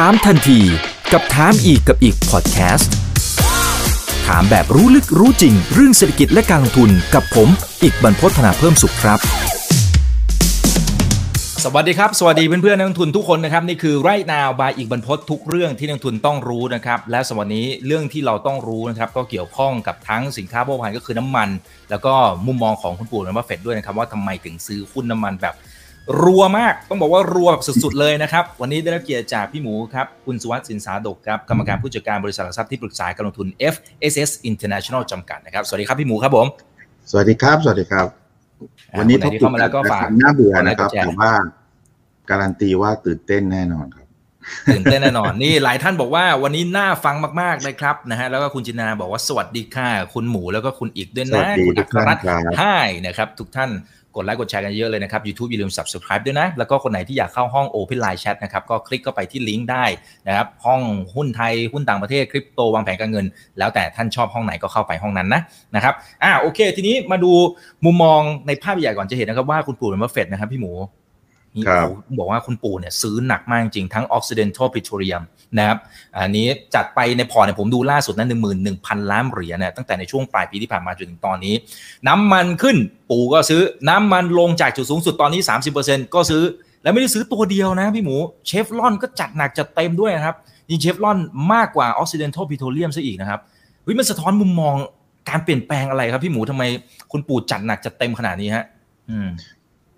ถามทันทีกับถามอีกกับอีกพอดแคสต์ถามแบบรู้ลึกรู้จริง เรื่องเศรษฐกิจและการลงทุนกับผม อีกบรรพฒนาเพิ่มสุขครับ สวัสดีครับ สวัสดีเพื่อนๆนักลงทุนทุกคนนะครับ นี่คือไร่นาวบายอีกบรรพททุกเรื่องที่นักลงทุนต้องรู้นะครับ และสวันนี้เรื่องที่เราต้องรู้นะครับ ก็เกี่ยวข้องกับทั้งสินค้าโภคภัณฑ์ก็คือน้ำมัน แล้วก็มุมมองของคุณปู่และมาเฟดด้วยนะครับว่าทำไมถึงซื้อหุ้นน้ำมันแบบ รัวมากต้องบอกว่ารัวแบบสุดๆเลยนะครับ วันนี้ได้รับเกียรติจากพี่หมูครับ คุณสุวัสดิ์สินสาดกครับกรรมการผู้จัดการบริษัทหลักทรัพย์ที่ปรึกษาการลงทุน FSS International จำกัดนะครับสวัสดีครับพี่หมูครับผม สวัสดีครับสวัสดีครับ วันนี้ที่เข้ามาแล้วก็ฝากน่าเบื่อนะครับแต่ว่าการันตีว่าตื่นเต้นแน่นอนครับตื่นเต้นแน่นอนนี่หลายท่านบอกว่าวันนี้น่าฟังมมากๆเลยครับนะฮะแล้วก็คุณจินาบอกว่าสวัสดีค่ะคุณหมูแล้วก็คุณอีกด้วยนะคุณอัครรัตน์ให้นะครับ ทุกท่าน กดไลค์กดแชร์กันเยอะเลยนะครับ YouTube อย่าลืม subscribe ด้วยนะ แล้วก็คนไหนที่อยากเข้าห้อง Open Line Chat นะครับ ก็คลิกเข้าไปที่ลิงก์ได้นะครับ ห้องหุ้นไทย หุ้นต่างประเทศ คริปโต วางแผนการเงิน แล้วแต่ท่านชอบห้องไหนก็เข้าไปห้องนั้นนะนะครับอ่าโอเค ทีนี้มาดูมุมมองในภาพใหญ่ก่อนจะเห็นนะครับว่าคุณปู่เป็นมัฟเฟตนะครับพี่หมู บอกว่าคุณปู่เนี่ยซื้อหนักมากจริงทั้ง Occidental Petroleum นะครับอันนี้จัดไปในพอร์ตเนี่ยผมดูล่าสุดนั้นหนึ่งหมื่นหนึ่งพันล้านเหรียญเนี่ยตั้งแต่ในช่วงปลายปีที่ผ่านมาจนถึงตอนนี้ น้ำมันขึ้นปู่ก็ซื้อน้ำมันลงจากจุดสูงสุดตอนนี้ 30%ก็ซื้อแล้วไม่ได้ซื้อตัวเดียวนะพี่หมูเชฟลอนก็จัดหนักจัดเต็มด้วยนะครับยิงเชฟลอนมากกว่า Occidental Petroleum ซะอีกนะครับเฮ้ยมันสะท้อนมุมมองการเปลี่ยนแปลงอะไรครับพี่หมูทำไมคุณปู่จัดหนักจัดเต็มขนาดนี้ฮะอืม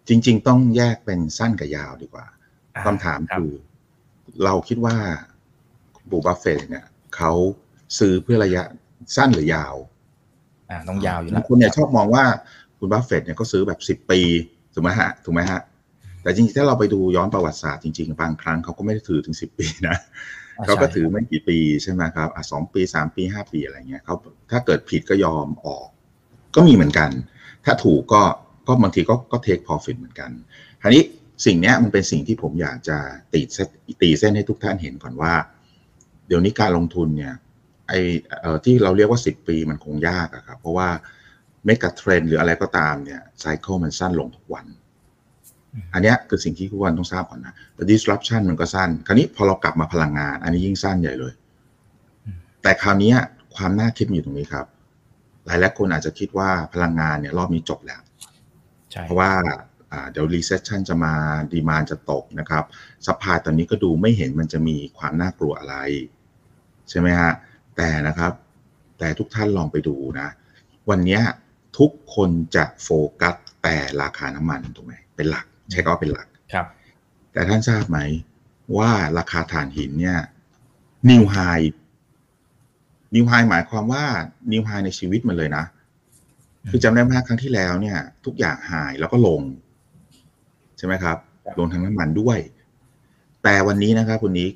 จริง ๆ ต้องแยกเป็นสั้นกับยาวดีกว่าคำถามคือ เราคิดว่าปู่บัฟเฟตต์เนี่ยเขาซื้อเพื่อระยะสั้นหรือยาว อ่าต้องยาวอยู่แล้วคนเนี่ยชอบมองว่าปู่บัฟเฟตต์เนี่ยเขาซื้อแบบสิบปีถูกไหมฮะถูกไหมฮะ แต่จริงๆถ้าเราไปดูย้อนประวัติศาสตร์จริงๆบางครั้งเขาก็ไม่ได้ถือถึงสิบปีนะเขาก็ถือไม่กี่ปีใช่ไหมครับอะสองปีสามปีห้าปีอะไรเงี้ยเขาถ้าเกิดผิดก็ยอมออก ก็มีเหมือนกัน ถ้าถูกก็ ก็บางทีก็ก็ take profit เหมือนกันคราวนี้สิ่งนี้มันเป็นสิ่งที่ผมอยากจะตีเส้นตีเส้นให้ทุกท่านเห็นก่อนว่า เดี๋ยวนี้การลงทุนเนี่ยไอเออที่เราเรียกว่า 10 ปีมันคงยากอะครับเพราะว่าเมกะเทรนหรืออะไรก็ตามเนี่ยไซเคิลมันสั้นลงทุกวัน อันนี้คือสิ่งที่ทุกวันต้องทราบก่อนนะแต่ disruption มันก็สั้น คราวนี้พอเรากลับมาพลังงาน อันนี้ยิ่งสั้นใหญ่เลย แต่คราวนี้ความน่าคิดอยู่ตรงนี้ครับ หลายหลายคนอาจจะคิดว่าพลังงานเนี่ยรอบนี้จบแล้ว เพราะว่าเดี๋ยว recession จะมา demand จะตกนะครับ supply ตอนนี้ก็ดูไม่เห็นมันจะมีความน่ากลัวอะไร ใช่ไหมฮะ แต่นะครับ แต่ทุกท่านลองไปดูนะ วันนี้ทุกคนจะโฟกัสแต่ราคาน้ำมันถูกไหมเป็นหลัก ใช้ก็เป็นหลักครับ แต่ท่านทราบไหมว่าราคาถ่านหินเนี่ย new high new high หมายความว่านิวไฮในชีวิตมันเลยนะ คือจำได้ไหมครั้งที่แล้วเนี่ย ทุกอย่างหายแล้วก็ลง ใช่ไหมครับ ลงทั้งน้ำมันด้วย แต่วันนี้นะครับคุณนี้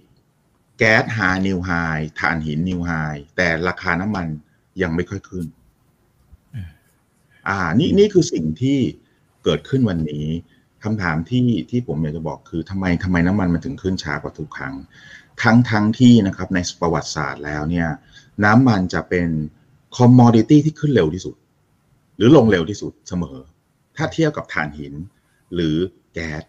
แก๊สหานิวไฮถ่านหินนิวไฮแต่ราคาน้ำมันยังไม่ค่อยขึ้น อ่า นี่นี่คือสิ่งที่เกิดขึ้นวันนี้คำถามที่ที่ผมอยากจะบอกคือทำไมทำไมน้ำมันมันถึงขึ้นช้ากว่าทุกครั้ง ทั้งทั้งที่นะครับ ในประวัติศาสตร์แล้วเนี่ย น้ำมันจะเป็นคอมมอดิตี้ที่ขึ้นเร็วที่สุดห รือลงเร็วที่สุดเสมอ ถ้าเทียบกับถ่านหินหรือแก๊ส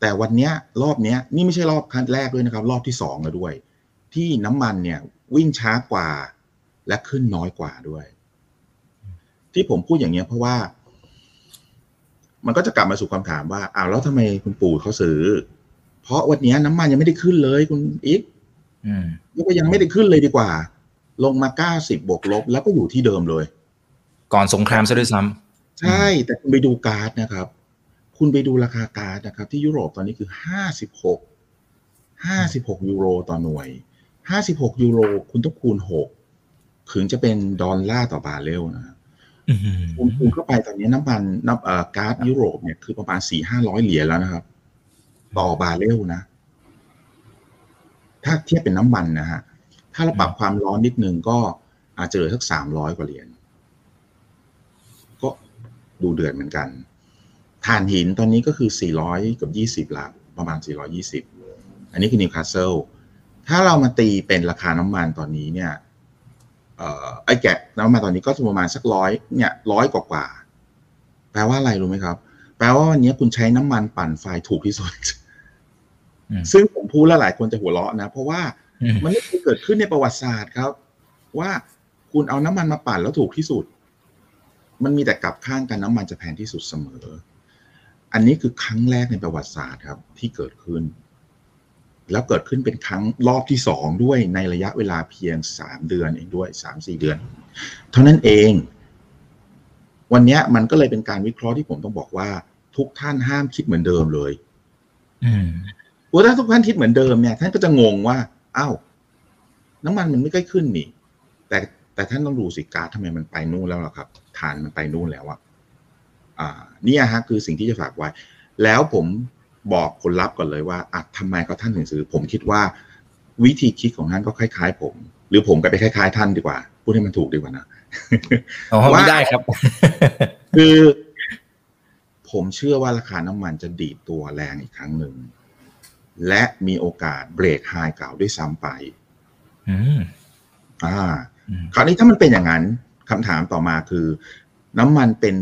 แต่วันนี้รอบนี้นี่ไม่ใช่รอบครั้งแรกด้วยนะครับ รอบที่สองแล้วด้วย ที่น้ำมันเนี่ยวิ่งช้ากว่าและขึ้นน้อยกว่าด้วย ที่ผมพูดอย่างนี้เพราะว่า มันก็จะกลับมาสู่คำถามว่าอ้าวแล้วทำไมคุณปู่เขาซื้อ เพราะวันนี้น้ำมันยังไม่ได้ขึ้นเลยคุณนิกก็ยังไม่ได้ขึ้นเลยดีกว่า ลงมาเก้าสิบบวกลบแล้วก็อยู่ที่เดิมเลย ก่อนสงครามซะด้วยซ้ำใช่ แต่คุณไปดูก๊าซนะครับ คุณไปดูราคาก๊าซนะครับ ที่ยุโรปตอนนี้คือห้าสิบหกห้าสิบหกยูโรต่อหน่วยห้าสิบหกยูโรคุณต้องคูณหกถึงจะเป็นดอลลาร์ต่อบาร์เรลนะคุณคูณเข้าไปตอนนี้น้ำมันน้ำเอ่อก๊าซยุโรปเนี่ยคือประมาณสี่ห้าร้อยเหรียญแล้วนะครับ ต่อบาร์เรลนะ ถ้าเทียบเป็นน้ำมันนะฮะถ้าเราปรับความร้อนนิดนึงก็อาจจะเหลือสักสามร้อยกว่าเหรียญ ดูเดือดเหมือนกันถ่านหินตอนนี้ก็คือ 400 กับ 20ละประมาณ 420 อันนี้คือนิวคาสเซิลถ้าเรามาตีเป็นราคาน้ำมันตอนนี้เนี่ยไอ้แกะน้ำมันตอนนี้ก็ประมาณสักร้อยเนี่ยร้อยกว่า แปลว่าอะไรรู้ไหมครับ แปลว่าวันนี้คุณใช้น้ำมันปั่นไฟถูกที่สุด ซึ่งผมพูดแล้วหลายคนจะหัวเราะนะ เพราะว่ามันไม่เคยเกิดขึ้นในประวัติศาสตร์ครับ ว่าคุณเอาน้ำมันมาปั่นแล้วถูกที่สุด มันมีแต่กลับข้างกันน้ำมันจะแพงที่สุดเสมอ อันนี้คือครั้งแรกในประวัติศาสตร์ครับ ที่เกิดขึ้น แล้วเกิดขึ้นเป็นครั้งรอบที่สองด้วยในระยะเวลาเพียงสามเดือนเองด้วยสามสี่เดือน เท่านั้นเอง วันนี้มันก็เลยเป็นการวิเคราะห์ที่ผมต้องบอกว่า ทุกท่านห้ามคิดเหมือนเดิมเลย อืมเพราะถ้าทุกท่านคิดเหมือนเดิมเนี่ยท่านก็จะงงว่าอ้าวน้ำมันมันไม่ใกล้ขึ้นนี่ แต่ แต่ท่านต้องดูสิการทำไมมันไปนู่นแล้วล่ะครับ ฐานมันไปนู่นแล้วอะอ่านี่ฮะคือสิ่งที่จะฝากไว้ แล้วผมบอกคนรับก่อนเลยว่าอะทำไมเขาท่านถึงซื้อ ผมคิดว่า วิธีคิดของท่านก็คล้าย ๆ ผม หรือผมก็ไปคล้าย ๆ ท่านดีกว่า พูดให้มันถูกดีกว่านะอ๋อไม่ได้ครับ คือ ผมเชื่อว่าราคาน้ำมันจะดีดตัวแรงอีกครั้งหนึ่ง และมีโอกาสเบรกไฮเก่าด้วยซ้ำไปอ่า คราวนี้ถ้ามันเป็นอย่างนั้นคำถามต่อมาคือ น้ำมันเป็น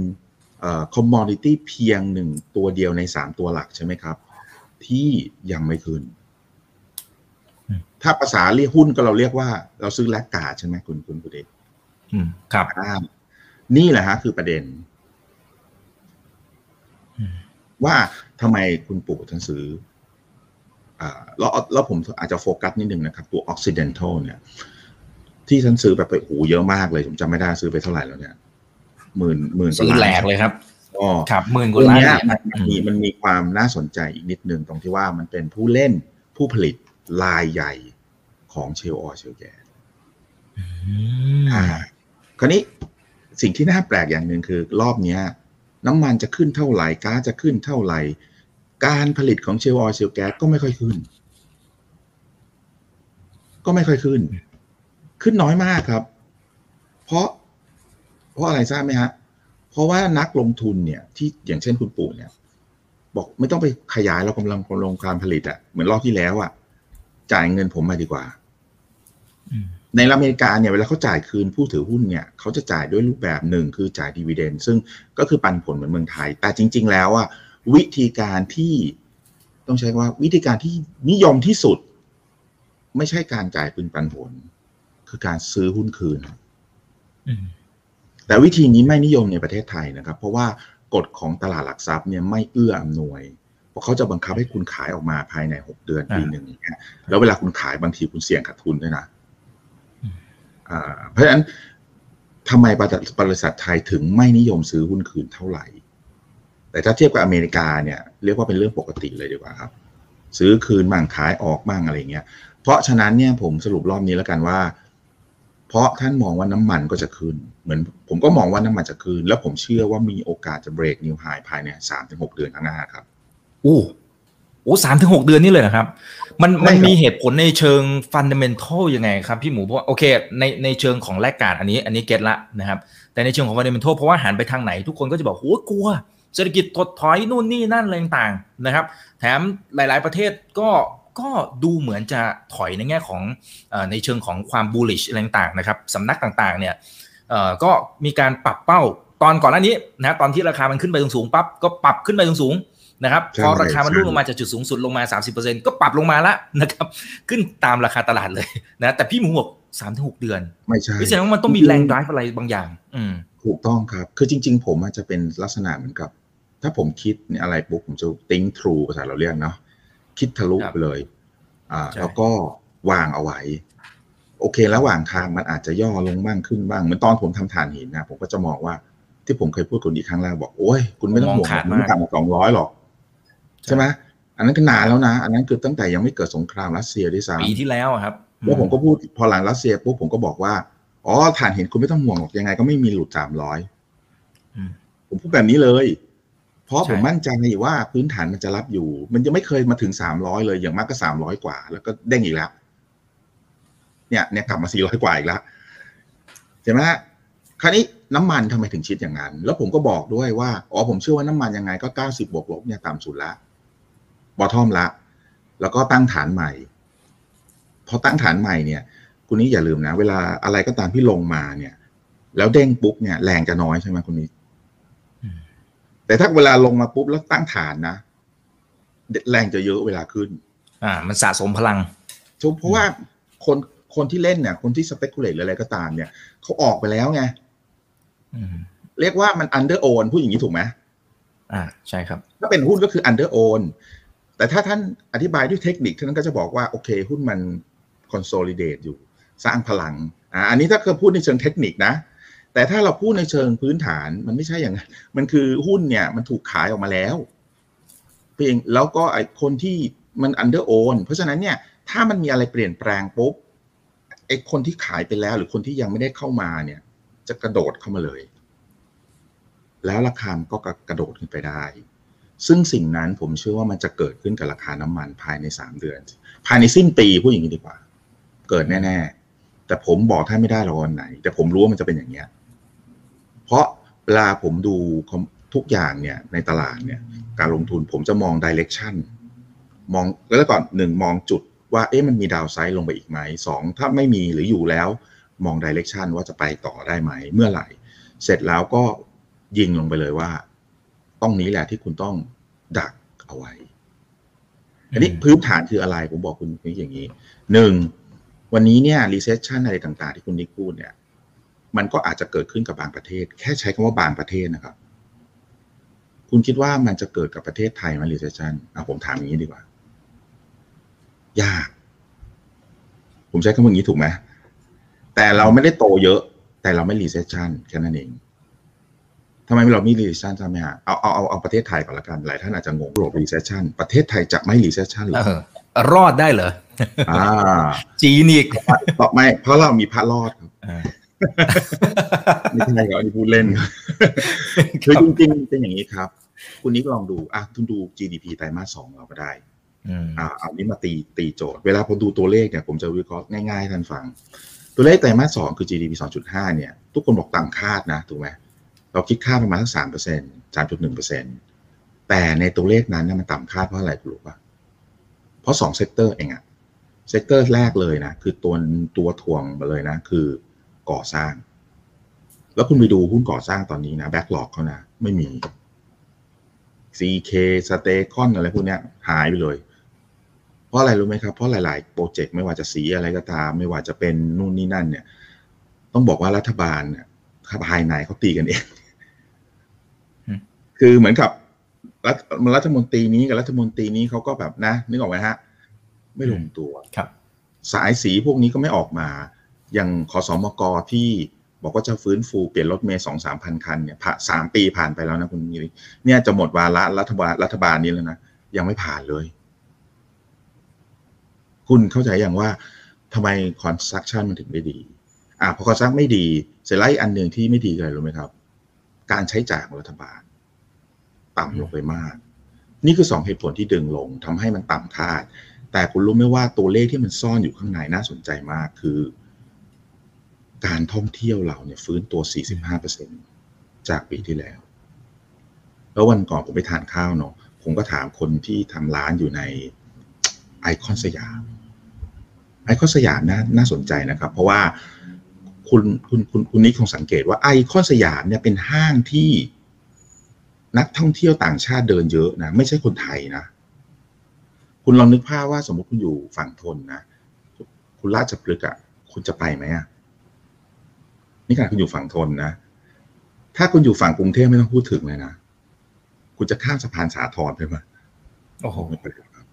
เอ่อคอมมอดิตี้เพียงหนึ่งตัวเดียวในสามตัวหลักใช่ไหมครับ ที่ยังไม่ขึ้น ถ้าภาษาเรียกหุ้นก็เราเรียกว่า เราซื้อแลกกาใช่ไหมคุณคุณคุณเดชครับนี่แหละฮะ คือประเด็น ว่าทำไมคุณปู่ท่านซื้อแล้วแล้วผมอาจจะโฟกัสนิดนึงนะครับ ตัวออกซิเดนทัลเนี่ย ที่ฉันซื้อแบบไปโอ้เยอะมากเลยผมจำไม่ได้ซื้อไปเท่าไหร่แล้วเนี่ยหมื่นหมื่นซื้อแหลกเลยครับอ๋อครับหมื่นกว่าล้านมันมีมันมีความน่าสนใจอีกนิดนึงตรงที่ว่ามันเป็นผู้เล่นผู้ผลิตลายใหญ่ของเชลออเชลแกนอ่าคราวนี้สิ่งที่น่าแปลกอย่างหนึ่งคือ รอบเนี้ย น้ำมันจะขึ้นเท่าไหร่ก๊าซจะขึ้นเท่าไหร่ การผลิตของเชลล์ออยเชลแก๊สก็ไม่ค่อยขึ้น ก็ไม่ค่อยขึ้น ขึ้นน้อยมากครับ เพราะ เพราะอะไรทราบไหมฮะ เพราะว่านักลงทุนเนี่ยที่อย่างเช่นคุณปู่เนี่ย บอกไม่ต้องไปขยายเรากำลังลงการผลิตอะเหมือนรอบที่แล้วอะจ่ายเงินผมมาดีกว่าในอเมริกาเนี่ยเวลาเขาจ่ายคืนผู้ถือหุ้นเนี่ยเขาจะจ่ายด้วยรูปแบบหนึ่งคือจ่ายดีเวเดนซึ่งก็คือปันผลเหมือนเมืองไทย แต่จริง ๆ แล้วอะวิธีการที่ต้องใช้ว่าวิธีการที่นิยมที่สุด ไม่ใช่การจ่ายปืนปันผล คือการซื้อหุ้นคืนแต่วิธีนี้ไม่นิยมในประเทศไทยนะครับ เพราะว่ากฎของตลาดหลักทรัพย์เนี่ยไม่เอื้ออำนวย เพราะเขาจะบังคับให้คุณขายออกมาภายในหกเดือนปีหนึ่งอย่างเงี้ยแล้วเวลาคุณขายบางทีคุณเสี่ยงขาดทุนด้วยนะเพราะฉะนั้นทำไมบริษัทไทยถึงไม่นิยมซื้อหุ้นคืนเท่าไหร่ แต่ถ้าเทียบกับอเมริกาเนี่ยเรียกว่าเป็นเรื่องปกติเลยดีกว่าครับ ซื้อคืนบ้างขายออกบ้างอะไรเงี้ย เพราะฉะนั้นเนี่ยผมสรุปรอบนี้แล้วกันว่า เพราะท่านมองว่าน้ำมันก็จะขึ้น เหมือนผมก็มองว่าน้ำมันจะขึ้น แล้วผมเชื่อว่ามีโอกาสจะ break new high ภายในสามถึงหกเดือนข้างหน้าครับอู้โอ้สามถึงหกเดือนนี่เลยนะครับ มันมันมีเหตุผลในเชิง fundamental ยังไงครับพี่หมูเพราะโอเคในในเชิงของแลกการอันนี้ อันนี้เก็ตละนะครับ แต่ในเชิงของ fundamental เพราะว่าหันไปทางไหนทุกคนก็จะบอกโอ้กลัวเศรษฐกิจถดถอยนู่นนี่นั่นอะไรต่างๆนะครับ แถมหลาย ๆประเทศก็ ก็ดูเหมือนจะถอยในแง่ของอในเชิงของความ bullish อะไรต่างๆนะครับสำนักต่างๆเนี่ยก็มีการปรับเป้าตอนก่อนหน้านี้นะตอนที่ราคามันขึ้นไปสูงๆปั๊บก็ปรับขึ้นไปสูงๆนะครับพอราคามันรุ่งลงมาจากจุดสูงสุดลงมา 30%ก็ปรับลงมาแล้วนะครับขึ้นตามราคาตลาดเลยนะแต่พี่หมูบอกสามถึงหกเดือน ไม่ใช่แสดงว่ามันต้องมีแรงดライอะไรบางอย่าง อืมถูกต้องครับ คือจริง ๆ ผมอาจจะเป็นลักษณะเหมือนกับ ถ้าผมคิดเนี่ยอะไรปุ๊บผมจะ think through ภาษาเราเรียกเนาะ คิดทะลุไปเลย อ่า แล้วก็วางเอาไว้ โอเค ระหว่างทางมันอาจจะย่อลงบ้างขึ้นบ้าง เหมือนตอนผมทำฐานหินนะ ผมก็จะมองว่าที่ผมเคยพูดคนอีกครั้งแรกบอก โอ้ย คุณไม่ต้องห่วงไม่ต่ำกว่าสองร้อยหรอก ใช่ไหมอันนั้นก็นานแล้วนะ อันนั้นคือตั้งแต่ยังไม่เกิดสงครามรัสเซียด้วยซ้ำปีที่แล้วครับแล้วผมก็พูดพอหลังรัสเซียปุ๊บผมก็บอกว่า อ๋อฐานหินคุณไม่ต้องห่วงหรอกยังไง ก็ไม่มีหลุดสามร้อยผมพูดแบบนี้เลย เพราะผมมั่นใจว่าพื้นฐานมันจะรับอยู่ มันจะไม่เคยมาถึงสามร้อยเลย อย่างมากก็สามร้อยกว่า แล้วก็เด้งอีกแล้ว เนี่ยเนี่ยกลับมาสี่ร้อยกว่าอีกแล้วใช่ไหมคราวนี้น้ำมันทำไมถึงชิดอย่างนั้น แล้วผมก็บอกด้วยว่า อ๋อผมเชื่อว่าน้ำมันยังไงก็เก้าสิบบวกลบเนี่ยต่ำสุดละบอทอมละ แล้วก็ตั้งฐานใหม่ พอตั้งฐานใหม่เนี่ย คุณนี้อย่าลืมนะ เวลาอะไรก็ตามที่ลงมาเนี่ย แล้วเด้งปุ๊บเนี่ยแรงจะน้อยใช่ไหมคุณนี้ แต่ถ้าเวลาลงมาปุ๊บแล้วตั้งฐานนะแรงจะเยอะเวลาขึ้น อ่า มันสะสมพลังถูกเพราะว่าคนคนที่เล่นเนี่ย คนที่สเปกุเลตหรืออะไรก็ตามเนี่ยเขาออกไปแล้วไงอืมเรียกว่ามัน under own พูดอย่างนี้ถูกไหมอ่าใช่ครับ ถ้าเป็นหุ้นก็คือ under own แต่ถ้าท่านอธิบายด้วยเทคนิคท่านก็จะบอกว่า โอเค หุ้นมัน consolidate อยู่ สร้างพลังอ่าอันนี้ถ้าเกิดพูดในเชิงเทคนิคนะ แต่ถ้าเราพูดในเชิงพื้นฐานมันไม่ใช่อย่างนั้นมันคือหุ้นเนี่ย มันถูกขายออกมาแล้ว เพียงแล้วก็ไอคนที่มัน under own เพราะฉะนั้นเนี่ย ถ้ามันมีอะไรเปลี่ยนแปลงปุ๊บไอคนที่ขายไปแล้ว หรือคนที่ยังไม่ได้เข้ามาเนี่ย จะกระโดดเข้ามาเลย แล้วราคามก็กระโดดขึ้นไปได้ ซึ่งสิ่งนั้นผมเชื่อว่ามันจะเกิดขึ้นกับราคาน้ำมันภายในสามเดือน ภายในสิ้นปีพูดอย่างนี้ดีกว่า เกิดแน่ ๆ แต่ผมบอกท่านไม่ได้หรอกวันไหน แต่ผมรู้ว่ามันจะเป็นอย่างเนี้ย เพราะเวลาผมดูทุกอย่างเนี่ยในตลาดเนี่ยการลงทุนผมจะมองดิเรกชันมองแล้วก่อนหนึ่งมองจุดว่าเอ๊ะมันมีดาวไซด์ลงไปอีกไหมสองถ้าไม่มีหรืออยู่แล้วมองดิเรกชันว่าจะไปต่อได้ไหมเมื่อไหร่ เสร็จแล้วก็ยิงลงไปเลยว่า ต้องนี้แหละที่คุณต้องดักเอาไว้ อันนี้พื้นฐานคืออะไร ผมบอกคุณนิกอย่างนี้หนึ่งวันนี้เนี่ย recession อะไรต่างๆ ที่คุณนิกพูดเนี่ย มันก็อาจจะเกิดขึ้นกับบางประเทศ แค่ใช้คำว่าบางประเทศนะครับ คุณคิดว่ามันจะเกิดกับประเทศไทยไหม recession อะผมถามอย่างนี้ดีกว่า ยาก ผมใช้คำว่าอย่างนี้ถูกไหมแต่เราไม่ได้โตเยอะ แต่เราไม่ recession แค่นั้นเองทำไมเราไม่ recession ใช่ไหมฮะเอาเอาเอาเอาประเทศไทยก่อนละกัน หลายท่านอาจจะงงโร recession ประเทศไทยจะไม่ recession หรอเออรอดได้เหรออ่าจีนอีกตอบไม่เพราะเรามีพระรอดครับอ่า ไม่ใช่ครับอันนี้พูดเล่นครับคือจริงๆเป็นอย่างนี้ครับ คุณนิกลองดูอะคุณดู GDP ไตรมาสสองเราก็ได้อืมอ่าเอานี้มาตีตีโจทย์ เวลาผมดูตัวเลขเนี่ยผมจะวิเคราะห์ง่ายๆให้ท่านฟัง ตัวเลขไตรมาสสองคือ GDP 2.5เนี่ย ทุกคนบอกต่ำคาดนะถูกไหมเราคิดค่าประมาณสักสามเปอร์เซ็นต์สามจุดหนึ่งเปอร์เซ็นต์แต่ในตัวเลขนั้นเนี่ยมันต่ำคาดเพราะอะไรคุณรู้ป่ะเพราะสอง sector เองอะ sector แรกเลยนะ คือตัวตัวถ่วงมาเลยนะ คือ ก่อสร้าง แล้วคุณไปดูหุ้นก่อสร้างตอนนี้นะ backlog เขานะ ไม่มี CK STECON อะไรพวกเนี้ยหายไปเลย เพราะอะไรรู้ไหมครับ เพราะหลาย ๆ โปรเจกต์ไม่ว่าจะสีอะไรก็ตาม ไม่ว่าจะเป็นนู่นนี่นั่นเนี่ย ต้องบอกว่ารัฐบาลเนี่ยภายในเขาตีกันเองอืมคือเหมือนกับรัฐรัฐมนตรีนี้กับรัฐมนตรีนี้เขาก็แบบนะนึกออกไหมฮะ ไม่ลงตัวครับ สายสีพวกนี้ก็ไม่ออกมา อย่างขอสอมกที่บอกว่าจะฟื้นฟูเปลี่ยนรถเมย์สองสามพันคันเนี่ยผ่านสามปีผ่านไปแล้วนะคุณมิริเนี่ยจะหมดวาระรัฐบาลรัฐบาลนี้แล้วนะ ยังไม่ผ่านเลย คุณเข้าใจยังว่าทำไม construction มันถึงไม่ดี อ่าพอ construct ไม่ดี เสร็จแล้วอันหนึ่งที่ไม่ดีเลยรู้ไหมครับ การใช้จ่ายของรัฐบาล ต่ำลงไปมาก นี่คือสองเหตุผลที่ดึงลงทำให้มันต่ำคาด แต่คุณรู้ไหมว่าตัวเลขที่มันซ่อนอยู่ข้างในน่าสนใจมากคือ การท่องเที่ยวเราเนี่ยฟื้นตัว 45%จากปีที่แล้ว แล้ววันก่อนผมไปทานข้าวเนาะ ผมก็ถามคนที่ทำร้านอยู่ในไอคอนสยาม ไอคอนสยามน่าน่าสนใจนะครับ เพราะว่าคุณคุณคุณคุณนิกคงสังเกตว่าไอคอนสยามเนี่ยเป็นห้างที่นักท่องเที่ยวต่างชาติเดินเยอะนะ ไม่ใช่คนไทยนะ คุณลองนึกภาพว่าสมมติคุณอยู่ฝั่งทนนะ คุณราชพฤกษ์อะ คุณจะไปไหมอะ นี่ขนาดคุณอยู่ฝั่งทนนะ ถ้าคุณอยู่ฝั่งกรุงเทพไม่ต้องพูดถึงเลยนะ คุณจะข้ามสะพานสาทรไปไหมโอ้โหไม่ไปหรอกครับ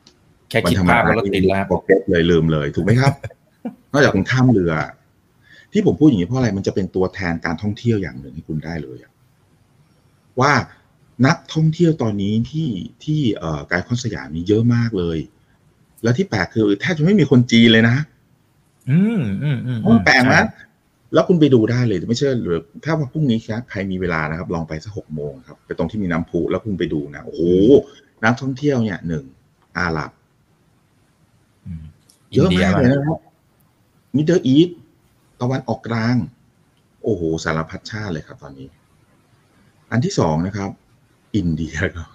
แค่คิดภาพก็รถติดแล้วโปรเกตเลยลืมเลย ถูกไหมครับ นอกจากคุณข้ามเรือ ที่ผมพูดอย่างนี้เพราะอะไรมันจะเป็นตัวแทนการท่องเที่ยวอย่างหนึ่งให้คุณได้เลยอะว่านักท่องเที่ยวตอนนี้ที่ที่เอ่อการคอนสยามนี้เยอะมากเลย แล้วที่แปลกคือแทบจะไม่มีคนจีนเลยนะ อืมอืมอืมโอ้แปลกนะ แล้วคุณไปดูได้เลยไม่เชื่อหรือถ้าว่าพรุ่งนี้ครับใครมีเวลานะครับ ลองไปสักหกโมงครับไปตรงที่มีน้ำพุแล้วคุณไปดูนะโอ้โหนักท่องเที่ยวเนี่ยหนึ่งอาหรับเยอะมากเลยนะครับมิดเดิลอีสตะวันออกกลาง โอ้โห สารพัดชาติเลยครับตอนนี้ อันที่สองนะครับ อินเดียครับ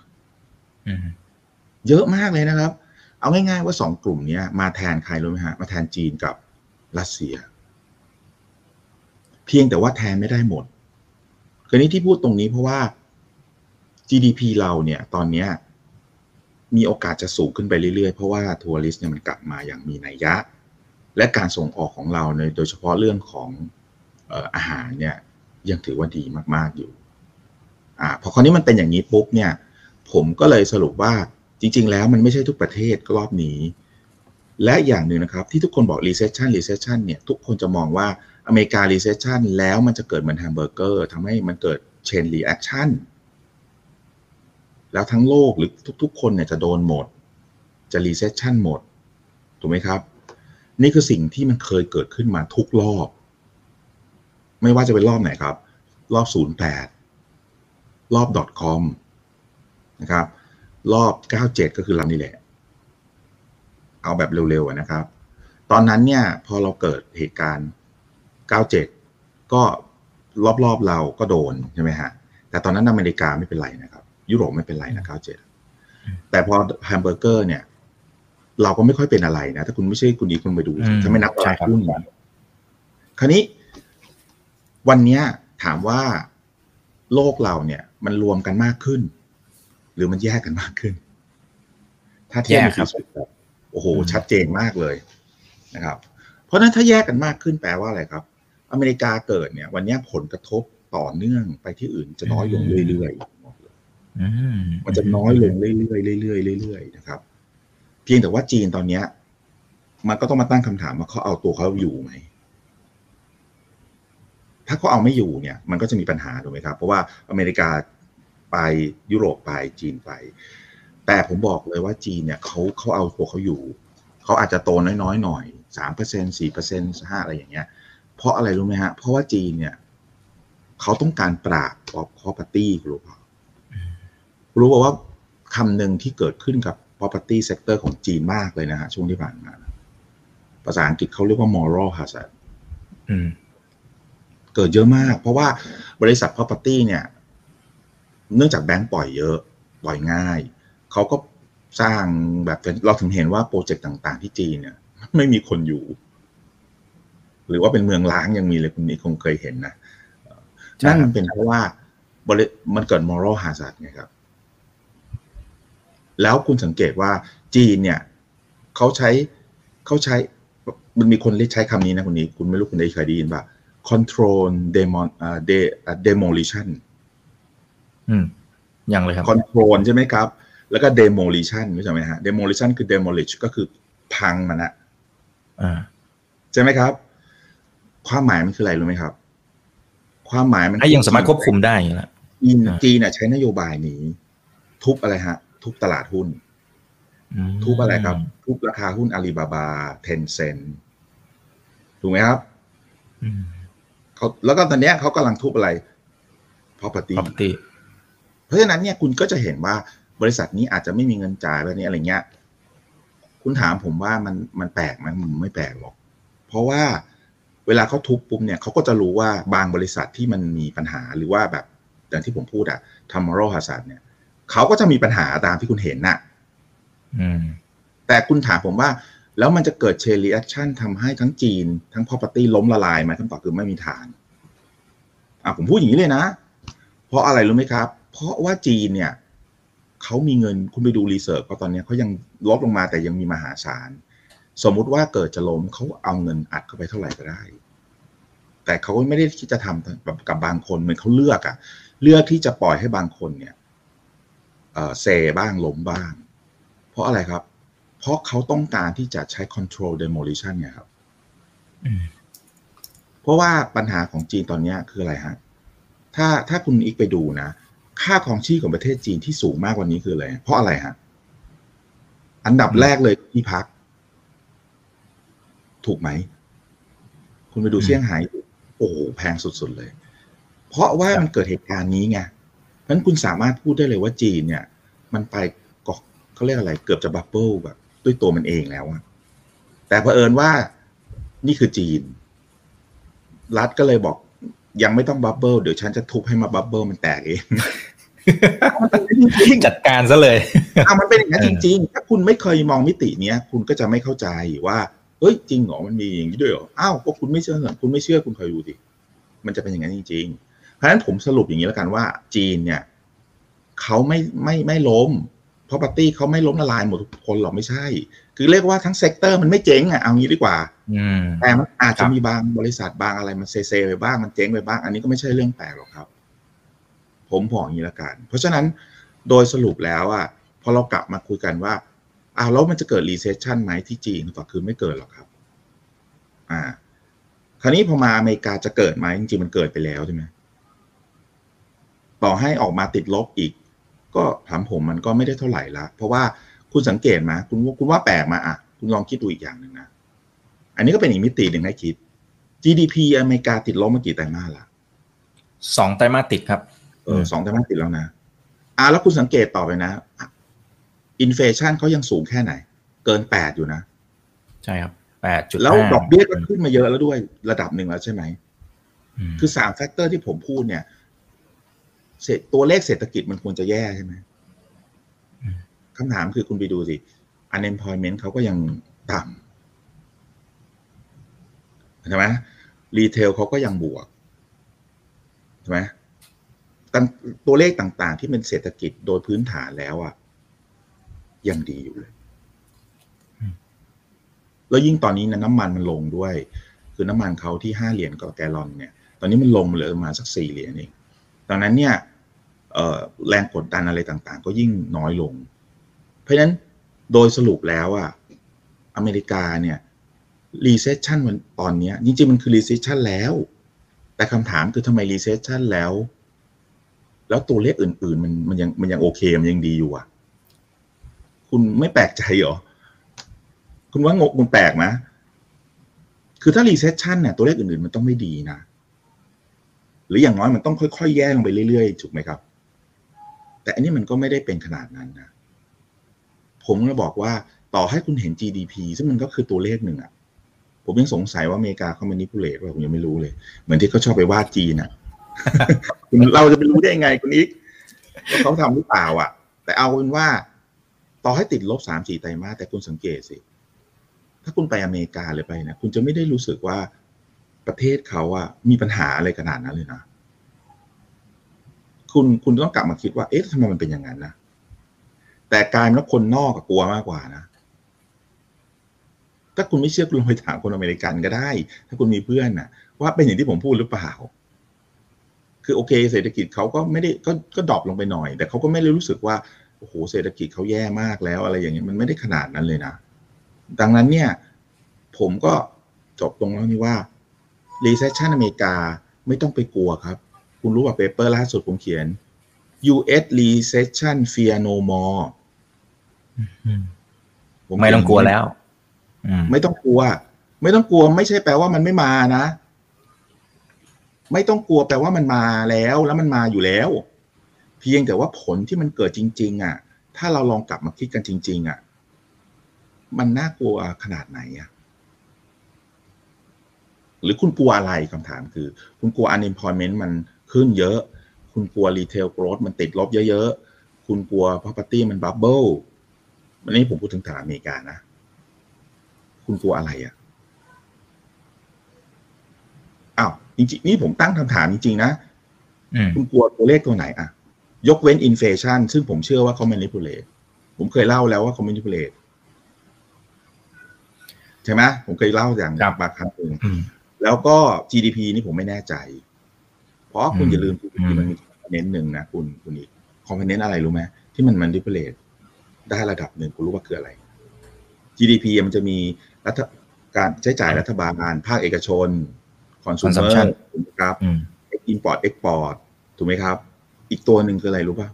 เยอะมากเลยนะครับ เอาง่ายๆว่าสองกลุ่มเนี้ยมาแทนใครรู้ไหมฮะ มาแทนจีนกับรัสเซีย เพียงแต่ว่าแทนไม่ได้หมดคือนี้ที่พูดตรงนี้เพราะว่า GDP เราเนี่ยตอนนี้มีโอกาสจะสูงขึ้นไปเรื่อยๆ เพราะว่าทัวริสต์เนี่ยมันกลับมาอย่างมีนัยยะ และการส่งออกของเราในโดยเฉพาะเรื่องของอาหารเนี่ยยังถือว่าดีมากๆอยู่อ่าพอคราวนี้มันเป็นอย่างนี้ปุ๊บเนี่ย ผมก็เลยสรุปว่าจริง ๆ แล้วมันไม่ใช่ทุกประเทศรอบนี้ และอย่างหนึ่งนะครับ ที่ทุกคนบอก recession recession เนี่ยทุกคนจะมองว่า อเมริกา recession แล้วมันจะเกิดเหมือนแฮมเบอร์เกอร์ทำให้มันเกิด chain reaction แล้วทั้งโลกหรือทุก ๆ คนเนี่ยจะโดนหมด จะ recession หมด ถูกไหมครับ นี่คือสิ่งที่มันเคยเกิดขึ้นมาทุกรอบ ไม่ว่าจะเป็นรอบไหนครับ รอบ 08 รอบ .com นะครับ รอบ 97 ก็คือลำนี้แหละ เอาแบบเร็วๆนะครับ ตอนนั้นเนี่ยพอเราเกิดเหตุการณ์ 97 ก็รอบๆเราก็โดนใช่ไหมฮะ แต่ตอนนั้นอเมริกาไม่เป็นไรนะครับ ยุโรปไม่เป็นไรนะ97 แต่พอแฮมเบอร์เกอร์เนี่ย เราก็ไม่ค่อยเป็นอะไรนะ ถ้าคุณไม่ใช่คุณดีคุณไปดูถ้าไม่นับตลาดหุ้นนะคราวนี้วันนี้ถามว่าโลกเราเนี่ย มันรวมกันมากขึ้น หรือมันแยกกันมากขึ้น ถ้าเทียบกับโอ้โห ชัดเจนมากเลยนะครับ เพราะนั้นถ้าแยกกันมากขึ้นแปลว่าอะไรครับ อเมริกาเกิดเนี่ย วันนี้ผลกระทบต่อเนื่องไปที่อื่นจะน้อยลงเรื่อยๆมันจะน้อยลงเรื่อยๆเรื่อยๆเรื่อยๆนะครับ เพียงแต่ว่าจีนตอนเนี้ย มันก็ต้องมาตั้งคำถามว่าเขาเอาตัวเขาอยู่ไหมถ้าเขาเอาไม่อยู่เนี่ย มันก็จะมีปัญหาถูกไหมครับ เพราะว่าอเมริกาไปยุโรปไปจีนไป แต่ผมบอกเลยว่าจีนเนี่ยเขาเขาเอาตัวเขาอยู่ เขาอาจจะโตน้อยๆหน่อยสามเปอร์เซ็นสี่เปอร์เซ็นห้าอะไรอย่างเงี้ย เพราะอะไรรู้ไหมฮะ เพราะว่าจีนเนี่ยเขาต้องการปราบออฟ property รู้เปล่ารู้ป่าว่าคำหนึ่งที่เกิดขึ้นกับ property sector ของจีนมากเลยนะฮะช่วงที่ผ่านมา ภาษาอังกฤษเขาเรียกว่า moral hazard เกิดเยอะมาก เพราะว่าบริษัท property เนี่ย เนื่องจากแบงก์ปล่อยเยอะ ปล่อยง่าย เขาก็สร้างแบบเราถึงเห็นว่าโปรเจกต์ต่าง ๆ ที่จีนเนี่ย ไม่มีคนอยู่ หรือว่าเป็นเมืองล้างยังมีเลยคุณนี้คงเคยเห็นนะนั่นมันเป็นเพราะว่ามันเกิด moral hazard ไงครับ แล้วคุณสังเกตว่าจีนเนี่ยเขาใช้เขาใช้มันมีคนเรียกใช้คำนี้นะคุณนี้ คุณไม่รู้คุณได้เคยได้ยินป่ะ control demon อ่า demolition อืมยังเลยครับ control ใช่ไหมครับ แล้วก็ demolition ไม่ใช่ไหมฮะ demolition คือ demolish ก็คือพังมันอะอ่าใช่ไหมครับ ความหมายมันคืออะไรรู้ไหมครับ ความหมายมันถ้ายังสามารถควบคุมได้แล้วจีนจีนใช้นโยบายนี้ ทุบอะไรฮะ ทุบตลาดหุ้น ทุบอะไรครับ ทุบราคาหุ้นอาลีบาบาเทนเซนถูกไหมครับเขาแล้วก็ตอนนี้เขากำลังทุบอะไร property property เพราะฉะนั้นเนี่ยคุณก็จะเห็นว่าบริษัทนี้อาจจะไม่มีเงินจ่ายแบบนี้อะไรเงี้ย คุณถามผมว่ามันมันแปลกไหมมันไม่แปลกหรอก เพราะว่า เวลาเขาทุบปุ๊บเนี่ยเขาก็จะรู้ว่าบางบริษัทที่มันมีปัญหาหรือว่าแบบอย่างที่ผมพูดอะทำมอรัลฮาซาร์เนี่ยเขาก็จะมีปัญหาตามที่คุณเห็นน่ะแต่คุณถามผมว่า แล้วมันจะเกิด chain reaction ทำให้ทั้งจีน ทั้ง property ล้มละลายไหมคำตอบคือไม่มีทางอะผมพูดอย่างนี้เลยนะ เพราะอะไรรู้ไหมครับ เพราะว่าจีนเนี่ยเขามีเงินคุณไปดู reserve เพราะตอนนี้เขายังลดลงมาแต่ยังมีมหาศาล สมมุติว่าเกิดจะล้มเขาเอาเงินอัดเข้าไปเท่าไหร่ก็ได้ แต่เขาไม่ได้ที่จะทำแบบกับบางคนเหมือนเขาเลือกอะเลือกที่จะปล่อยให้บางคนเนี่ยเซบ้างล้มบ้าง เพราะอะไรครับ เพราะเขาต้องการที่จะใช้ control demolition ไงครับเพราะว่าปัญหาของจีนตอนนี้คืออะไรฮะ ถ้าถ้าคุณอีกไปดูนะ ค่าของชีพของประเทศจีนที่สูงมากกว่านี้คืออะไร เพราะอะไรฮะ อันดับแรกเลยที่พัก ถูกไหม คุณไปดูเซี่ยงไฮ้โอ้โหแพงสุดๆเลย เพราะว่ามันเกิดเหตุการณ์นี้ไงเพราะฉะนั้นคุณสามารถพูดได้เลยว่าจีนเนี่ย มันไปก็เขาเรียกอะไร เกือบจะ bubble แบบ ด้วยตัวมันเองแล้วอะแต่เผอิญว่านี่คือจีน รัฐก็เลยบอกยังไม่ต้อง bubble เดี๋ยวฉันจะทุบให้มา bubble มันแตกเองจัดการซะเลยอะมันเป็นอย่างนั้นจริง ๆ ถ้าคุณไม่เคยมองมิติเนี้ย คุณก็จะไม่เข้าใจว่า เอ้ยจริงเหรอมันมีอย่างนี้ด้วยเหรออ้าวก็คุณไม่เชื่อคุณไม่เชื่อคุณคอยดูดิมันจะเป็นอย่างนั้นจริงๆเพราะฉะนั้นผมสรุปอย่างนี้แล้วกันว่า จีนเนี่ยเขาไม่ไม่ไม่ล้มเพราะ property เขาไม่ล้มละลายหมดทุกคนหรอกไม่ใช่ คือเรียกว่าทั้ง sector มันไม่เจ๊งอะเอางี้ดีกว่าอืมแต่มันอาจจะครับมีบางบริษัทบางอะไรมันเซเซไปบ้างมันเจ๊งไปบ้าง อันนี้ก็ไม่ใช่เรื่องแปลกหรอกครับ ผมบอกอย่างนี้ละกัน เพราะฉะนั้นโดยสรุปแล้วอะพอเรากลับมาคุยกันว่า อ้าวแล้วมันจะเกิด recession ไหมที่จีนก็คือไม่เกิดหรอกครับ อ่า คราวนี้พอมาอเมริกาจะเกิดไหมจริงๆมันเกิดไปแล้วใช่ไหมต่อให้ออกมาติดลบอีก ก็ถามผมมันก็ไม่ได้เท่าไหร่ละ เพราะว่าคุณสังเกตไหมคุณว่าคุณว่าแปลกมาอะ คุณลองคิดดูอีกอย่างหนึ่งนะ อันนี้ก็เป็นอีกมิติหนึ่งให้คิด GDP อเมริกาติดลบมากี่ไตรมาสละสองไตรมาสติดครับ เออสองไตรมาสติดแล้วนะอ่าแล้วคุณสังเกตต่อไปนะ อินเฟชันเขายังสูงแค่ไหน เกินแปดอยู่นะ ใช่ครับแปดจุดแล้วดอกเบี้ยก็ขึ้นมาเยอะแล้วด้วยระดับหนึ่งแล้วใช่ไหมมคือสาม factor ที่ผมพูดเนี่ยเศรษตัวเลขเศรษฐกิจมันควรจะแย่ใช่ไหมคำถามคือคุณไปดูสิ unemployment เขาก็ยังต่ำใช่ไหม retail เขาก็ยังบวกใช่ไหมตันตัวเลขต่างๆ ที่เป็นเศรษฐกิจโดยพื้นฐานแล้วอะ ยังดีอยู่เลย แล้วยิ่งตอนนี้นะน้ำมันมันลงด้วย คือน้ำมันเขาที่ห้าเหรียญต่อแกลลอนเนี่ย ตอนนี้มันลงเหลือประมาณสักสี่เหรียญเองดังนั้นเนี่ยแรงกดดันอะไรต่างๆ ก็ยิ่งน้อยลง เพราะฉะนั้นโดยสรุปแล้วอะอเมริกาเนี่ย recession มันตอนนี้จริงๆมันคือ recession แล้ว แต่คำถามคือทำไม recession แล้ว แล้วตัวเลขอื่น ๆ มันมันยังมันยังโอเค มันยังดีอยู่อะ คุณไม่แปลกใจหรอ คุณว่างงคุณแปลกไหมคือถ้า recession เนี่ยตัวเลขอื่นๆมันต้องไม่ดีนะ หรืออย่างน้อยมันต้องค่อยๆ แย่ลงไปเรื่อยๆถูกไหมครับ แต่อันนี้มันก็ไม่ได้เป็นขนาดนั้นนะ ผมก็บอกว่าต่อให้คุณเห็น GDP ซึ่งมันก็คือตัวเลขหนึ่งอะผมยังสงสัยว่าอเมริกาเขา manipulate ว่าผมยังไม่รู้เลย เหมือนที่เขาชอบไปว่าจีนอะเราจะไปรู้ได้ยังไงคุณอีกว่าเขาทำหรือเปล่าอะแต่เอาเป็นว่า ต่อให้ติดลบสามสี่ไตรมาสแต่คุณสังเกตสิ ถ้าคุณไปอเมริกาเลยไปนะคุณจะไม่ได้รู้สึกว่าประเทศเขาอะมีปัญหาอะไรขนาดนั้นเลยนะ คุณคุณต้องกลับมาคิดว่า เอ๊ะทำไมมันเป็นอย่างนั้นนะ แต่กลายเป็นว่าคนนอกกลัวมากกว่านะ ถ้าคุณไม่เชื่อคุณลองไปถามคนอเมริกันก็ได้ ถ้าคุณมีเพื่อนนะว่าเป็นอย่างที่ผมพูดหรือเปล่า คือโอเค เศรษฐกิจเขาก็ไม่ได้ก็ก็ drop ลงไปหน่อย แต่เขาก็ไม่ได้รู้สึกว่า โอ้โหเศรษฐกิจเขาแย่มากแล้วอะไรอย่างเงี้ยมันไม่ได้ขนาดนั้นเลยนะ ดังนั้นเนี่ย ผมก็จบตรงแล้วนี่ว่า recession อเมริกาไม่ต้องไปกลัวครับ คุณรู้ว่า paper ล่าสุดผมเขียน US recession fear no more อืมผมไม่ต้องกลัวแล้วอืมไม่ต้องกลัว ไม่ต้องกลัว ไม่ใช่แปลว่ามันไม่มานะ ไม่ต้องกลัวแปลว่ามันมาแล้ว แล้วมันมาอยู่แล้ว เพียงแต่ว่าผลที่มันเกิดจริง ๆ อะ ถ้าเราลองกลับมาคิดกันจริง ๆ อะ มันน่ากลัวขนาดไหนอะ หรือคุณกลัวอะไรคำถามคือ คุณกลัว unemployment มันขึ้นเยอะ คุณกลัว retail growth มันติดลบเยอะ ๆ คุณกลัว property มัน bubble วันนี้ผมพูดถึงตลาดอเมริกานะ คุณกลัวอะไรอะอ้าวจริงๆ นี่ผมตั้งคำถามจริง ๆ นะอืมคุณกลัวตัวเลขตัวไหนอะ ยกเว้นอินเฟชันซึ่งผมเชื่อว่าเขา manipulate ผมเคยเล่าแล้วว่าเขา manipulate ใช่ไหมผมเคยเล่าอย่างครับบางครั้งหนึ่งอืมแล้วก็ GDP นี่ผมไม่แน่ใจ เพราะคุณอืมอย่าลืม GDP อืมมันมีคอมโพเนนต์หนึ่งนะคุณคุณอีกคอมโพเนนต์อะไรรู้ไหมที่มัน manipulate ได้ระดับหนึ่งคุณรู้ว่าคืออะไร GDP มันจะมีรัฐการใช้จ่ายรัฐบาลภาคเอกชน consumer Consumption ถูกไหมครับอืม import export ถูกไหมครับ อีกตัวหนึ่งคืออะไรรู้ป่ะ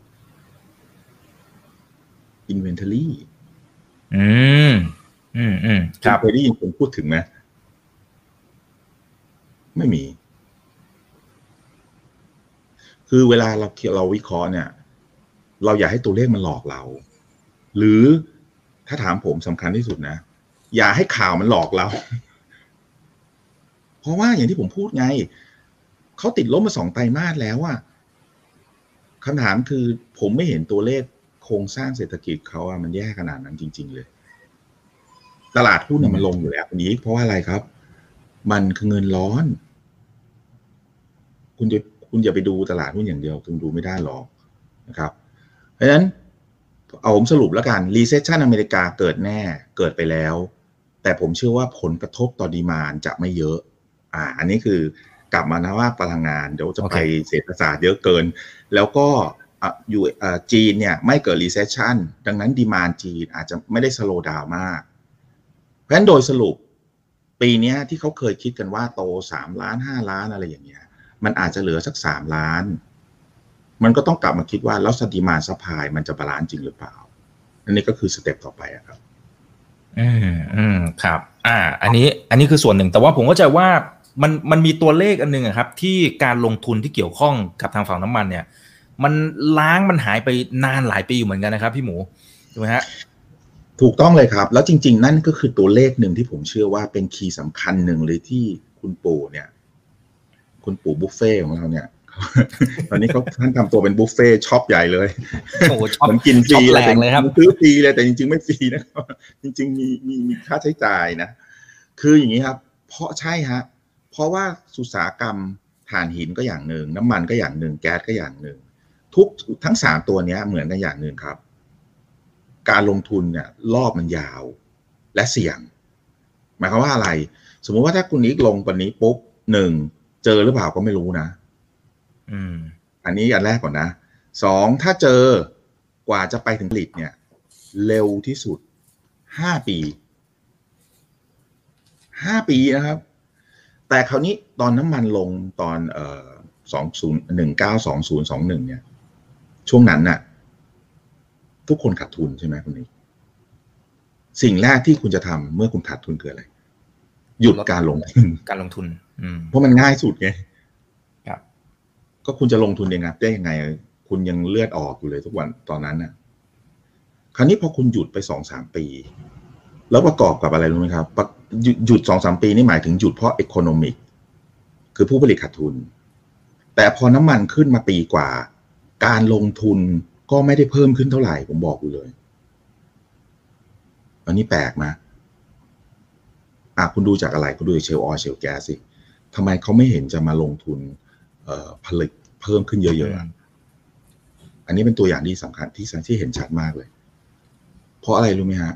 inventory อืม อืมอืมคคุณรับเคยได้ยินผมพูดถึงไหมไม่มี คือเวลาเราเราวิเคราะห์เนี่ย เราอยากให้ตัวเลขมันหลอกเรา หรือถ้าถามผมสำคัญที่สุดนะ อย่าให้ข่าวมันหลอกเรา เพราะว่าอย่างที่ผมพูดไง เขาติดลบมาสองไตรมาสแล้วอะ คำถามคือผมไม่เห็นตัวเลขโครงสร้างเศรษฐกิจเขาอะมันแย่ขนาดนั้นจริง ๆ เลย ตลาดหุ้นมันลงอยู่แล้วนี้ เพราะว่าอะไรครับ มันคือเงินร้อน คุณจะคุณอย่าไปดูตลาดหุ้นอย่างเดียวคุณดูไม่ได้หรอกนะครับ เพราะฉะนั้นเอาผมสรุปแล้วกัน recession อเมริกาเกิดแน่เกิดไปแล้ว แต่ผมเชื่อว่าผลกระทบต่อดีมานจะไม่เยอะ อ่า อันนี้คือ กลับมานะว่าพลังงานเดี๋ยวจะไปเศรษฐศาสตร์เยอะเกิน แล้วก็อยู่จีนเนี่ยไม่เกิด recession ดังนั้น demand จีนอาจจะไม่ได้ slow down มาก เพราะฉะนั้นโดยสรุปปีนี้ที่เขาเคยคิดกันว่าโตสามล้านห้าล้านอะไรอย่างเงี้ย มันอาจจะเหลือสักสามล้าน มันก็ต้องกลับมาคิดว่าแล้วส demand supply มันจะ balance จริงหรือเปล่าอันนี้ก็คือ step ต่อไปครับอืมอืมครับ อ่า อันนี้ อันนี้คือส่วนหนึ่ง แต่ว่าผมก็จะว่า มันมันมีตัวเลขอันนึงครับ ที่การลงทุนที่เกี่ยวข้องกับทางฝั่งน้ำมันเนี่ย มันร้างมันหายไปนานหลายปีอยู่เหมือนกันนะครับ พี่หมูถูกไหมฮะถูกต้องเลยครับ แล้วจริง ๆ นั่นก็คือตัวเลขหนึ่งที่ผมเชื่อว่าเป็น key สำคัญหนึ่งเลยที่คุณปู่เนี่ย คุณปู่บุฟเฟตต์ของเราเนี่ยตอนนี้เขาท่านทำตัวเป็นบุฟเฟ่ต์ shop ใหญ่เลยโอ้ shop เหมือนกินฟรีแรงเลยครับซื้อฟรีเลยแต่จริง ๆ ไม่ฟรีนะครับจริง ๆ มีมีมีค่าใช้จ่ายนะ คืออย่างนี้ครับ เพราะใช่ฮะเพ ราะว่าสุสากรรมถ่านหินก็อย่างหนึ่งน้ำมันก็อย่างหนึ่งแก๊สก็อย่างหนึ่งทุกทั้งสามตัวนี้เหมือนกันอย่างหนึ่งครับ การลงทุนเนี่ยรอบมันยาวและเสี่ยง หมายความว่าอะไร สมมุติว่าถ้าคุณนิกลงวันนี้ปุ๊บหนึ่งเจอหรือเปล่าก็ไม่รู้นะ อืม อันนี้อันแรกก่อนนะสองถ้าเจอกว่าจะไปถึงผลิตเนี่ย เร็วที่สุดห้าปีห้าปีนะครับ แต่คราวนี้ตอนน้ำมันลงตอนเอ่อสองศูนย์หนึ่งเก้าสองศูนย์สองหนึ่งเนี่ย ช่วงนั้นน่ะ ทุกคนขาดทุนใช่ไหมคุณนิกสิ่งแรกที่คุณจะทำเมื่อคุณขาดทุนคืออะไร หยุดการลงทุนการลงทุน อืมเพราะมันง่ายสุดไงครับก็คุณจะลงทุนยังไงได้ยังไง คุณยังเลือดออกอยู่เลยทุกวันตอนนั้นน่ะ คราวนี้พอคุณหยุดไปสองสามปี แล้วประกอบกับอะไรรู้ไหมครับประหยุดหยุดสองสามปีนี่หมายถึงหยุดเพราะ e อ o n o m i c คือผู้ผลิตขาดทุน แต่พอน้ำมันขึ้นมาปีกว่า การลงทุนก็ไม่ได้เพิ่มขึ้นเท่าไหร่ ผมบอกอยู่เลย อันนี้แปลกนะอะคุณดูจากอะไรคุณดูจากเชลออยเชลแก๊สสิทำไมเขาไม่เห็นจะมาลงทุนเอ่อผลิตเพิ่มขึ้นเยอะๆอะอันนี้เป็นตัวอย่างที่สำคัญที่ที่เห็นชัดมากเลย เพราะอะไรรู้ไหมฮะ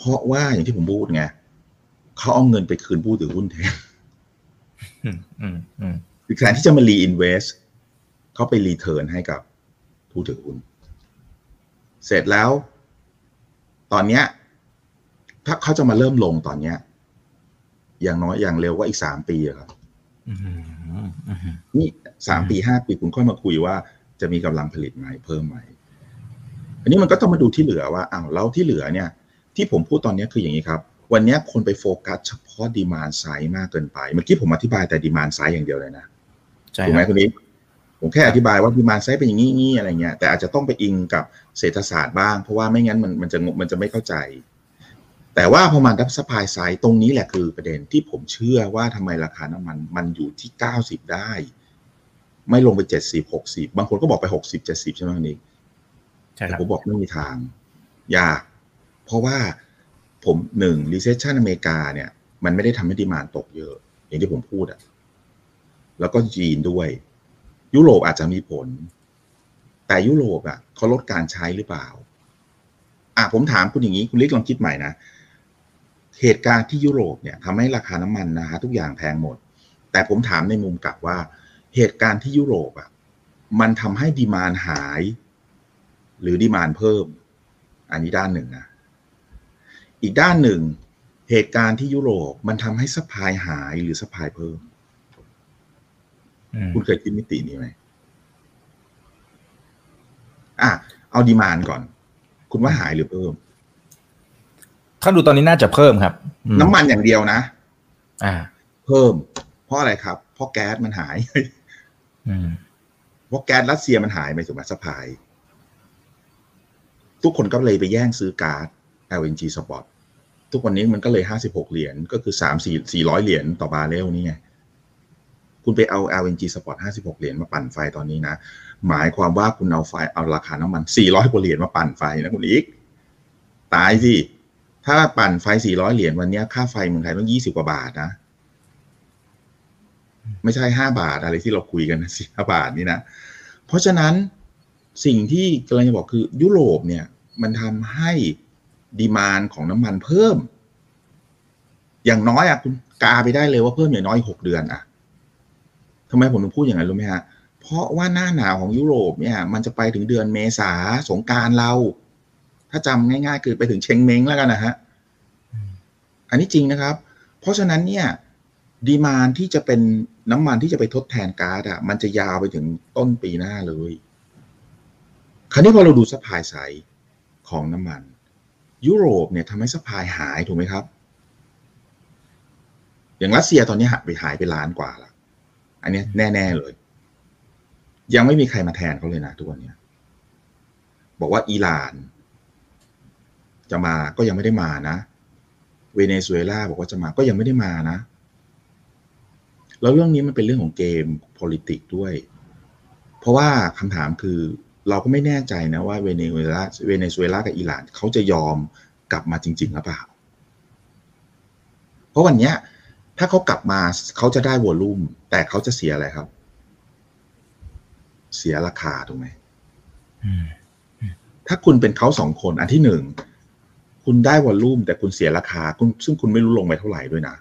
เพราะว่าอย่างที่ผมพูดไงเขาเอาเงินไปคืนผู้ถือหุ้นแทนอืมอืมอืมคือแทนที่จะมารีอินเวสเขาไปรีเทิร์นให้กับผู้ถือหุ้น เสร็จแล้ว ตอนเนี้ย ถ้าเขาจะมาเริ่มลงตอนเนี้ย อย่างน้อยอย่างเร็วว่าอีกสามปีอะครับอืมอืมนี่สามปีห้าปีคุณค่อยมาคุยว่าจะมีกำลังผลิตไหมเพิ่มไหม อันนี้มันก็ต้องมาดูที่เหลือว่าอ้าวแล้วที่เหลือเนี่ย ที่ผมพูดตอนนี้คืออย่างนี้ครับ วันนี้คนไปโฟกัสเฉพาะ demand side มากเกินไป เมื่อกี้ผมอธิบายแต่ demand side อย่างเดียวเลยนะใช่ถูกไหมรับคุณนิกผมแค่อธิบายว่า demand side เป็นอย่างนี้งี้อะไรเงี้ย แต่อาจจะต้องไปอิงกับเศรษฐศาสตร์บ้าง เพราะว่าไม่งั้นมันมันจะมันจะไม่เข้าใจ แต่ว่าพอมันดับสปายไซด์ตรงนี้แหละคือประเด็นที่ผมเชื่อว่าทำไมราคาน้ำมันมันอยู่ที่เก้าสิบได้ ไม่ลงไปเจ็ดสิบหกสิบางคนก็บอกไปหกสิบเจ็ดสิบใช่ไหมคุณนิกใช่คแต่รับผมบอกไม่มีทาง ยาก เพราะว่าผมหนึ่ง recession อเมริกาเนี่ย มันไม่ได้ทำให้ดีมานตกเยอะ อย่างที่ผมพูดอะแล้วก็จีนด้วย ยุโรปอาจจะมีผล แต่ยุโรปอะเขาลดการใช้หรือเปล่า อะผมถามคุณอย่างนี้ คุณนิกลองคิดใหม่นะ เหตุการณ์ที่ยุโรปเนี่ยทำให้ราคาน้ำมันนะฮะทุกอย่างแพงหมด แต่ผมถามในมุมกลับว่า เหตุการณ์ที่ยุโรปอะมันทำให้ demand หาย หรือ demand เพิ่ม อันนี้ด้านหนึ่งนะ อีกด้านหนึ่ง เหตุการณ์ที่ยุโรปมันทำให้ supply หายหรือ supply เพิ่มอืมคุณเคยคิดมิตินี้ไหมอะเอา demand ก่อน คุณว่าหายหรือเพิ่มถ้าดูตอนนี้น่าจะเพิ่มครับอืน้ำมันอย่างเดียวนะ อ่า เพิ่ม เพราะอะไรครับ เพราะแก๊สมันหายอืมเพราะแก๊สรัสเซียมันหายไปถูกไหม supply ทุกคนก็เลยไปแย่งซื้อก๊าซ LNG spot ทุกวันนี้มันก็เลยห้าสิบหกเหรียญก็คือสามสี่ร้อยเหรียญต่อบาร์เรลนี่ไงคุณไปเอา LNG spot ห้าสิบหกเหรียญมาปั่นไฟตอนนี้นะ หมายความว่าคุณเอาไฟเอาราคาน้ำมันสี่ร้อยกว่าเหรียญมาปั่นไฟนะคุณอีก ตายสิ ถ้าปั่นไฟสี่ร้อยเหรียญวันนี้ค่าไฟเมืองไทยต้องยี่สิบกว่าบาทนะ ไม่ใช่ห้าบาทอะไรที่เราคุยกันนะ5บาทนี่นะ เพราะฉะนั้นสิ่งที่กำลังจะบอกคือยุโรปเนี่ย มันทำให้ ดีมานของน้ำมันเพิ่ม อย่างน้อยอะคุณกาไปได้เลยว่าเพิ่มอย่างน้อยหกเดือนอะทำไมผมถึงพูดอย่างนั้นรู้ไหมฮะ เพราะว่าหน้าหนาวของยุโรปเนี่ย มันจะไปถึงเดือนเมษาสงการเรา ถ้าจำง่ายๆ คือไปถึงเชงเม้งแล้วกันนะฮะ อันนี้จริงนะครับ เพราะฉะนั้นเนี่ยดีมานที่จะเป็นน้ำมันที่จะไปทดแทนก๊าซอะ มันจะยาวไปถึงต้นปีหน้าเลย คราวนี้พอเราดูสปายไซด์ของน้ำมัน ยุโรปเนี่ยทำให้สปายหายถูกไหมครับ อย่างรัสเซียตอนนี้หายไปหายไปล้านกว่าละอันนี้แน่ ๆ เลย ยังไม่มีใครมาแทนเขาเลยนะทุกวันนี้บอกว่าอิหร่าน จะมาก็ยังไม่ได้มานะ เวเนซุเอลาบอกว่าจะมาก็ยังไม่ได้มานะ แล้วเรื่องนี้มันเป็นเรื่องของเกม politics ด้วย เพราะว่าคำถามคือ เราก็ไม่แน่ใจนะว่าเวเนซุเอลาเวเนซุเอลากับอิหร่านเขาจะยอมกลับมาจริง ๆ หรือเปล่า เพราะวันเนี้ย ถ้าเขากลับมาเขาจะได้วอลลุ่มแต่เขาจะเสียอะไรครับ เสียราคาถูกไหมอืมถ้าคุณเป็นเขาสองคนอันที่หนึ่งคุณได้วอลลุ่มแต่คุณเสียราคาคุณซึ่งคุณไม่รู้ลงไปเท่าไหร่ด้วยนะ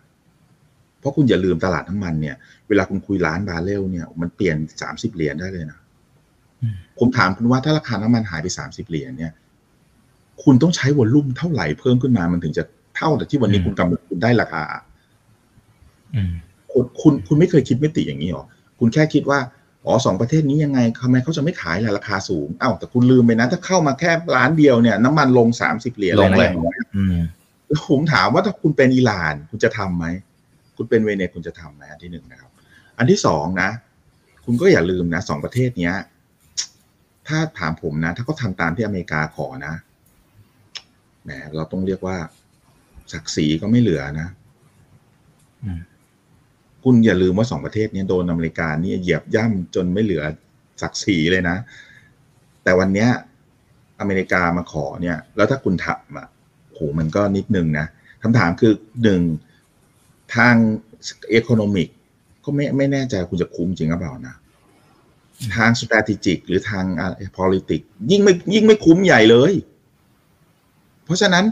เพราะคุณอย่าลืมตลาดน้ำมันเนี่ย เวลาคุณคุยล้านบาร์เรลเนี่ย มันเปลี่ยนสามสิบเหรียญได้เลยนะอืม ผมถามคุณว่าถ้าราคาน้ำมันหายไปสามสิบเหรียญเนี่ย คุณต้องใช้วอลลุ่มเท่าไหร่เพิ่มขึ้นมามันถึงจะเท่าแต่ที่วันนี้คุณกำลังคุณได้ราคาอืมคุณคุณคุณไม่เคยคิดมิติอย่างนี้หรอคุณแค่คิดว่าอ๋อสองประเทศนี้ยังไงทำไมเขาจะไม่ขายล่ะราคาสูงเอ้าแต่คุณลืมไปนะ ถ้าเข้ามาแค่ร้านเดียวเนี่ย น้ำมันลงสามสิบเหรียญลงเลยนะอืมแล้วผมถามว่าถ้าคุณเป็นอิหร่าน คุณจะทำไหมคุณเป็นเวเนซุเอลคุณจะทำไหมอันที่หนึ่งนะครับ อันที่สองนะ คุณก็อย่าลืมนะสองประเทศเนี้ย ถ้าถามผมนะ ถ้าเขาทำตามที่อเมริกาขอนะแหมเราต้องเรียกว่า ศักดิ์ศรีก็ไม่เหลือนะอืมคุณอย่าลืมว่าสองประเทศนี้โดนอเมริกานี่เหยียบย่ำจนไม่เหลือศักดิ์ศรีเลยนะ แต่วันเนี้ย อเมริกามาขอเนี่ย แล้วถ้าคุณทำอะโหมันก็นิดนึงนะคำถามคือหนึ่งทางเอ o n o นมิกก็ไม่ไม่แน่ใจคุณจะคุ้มจริงหรือเปล่านะ ทาง strategic หรือทางอ่า politics ยิ่งไม่ยิ่งไม่คุ้มใหญ่เลย เพราะฉะนั้น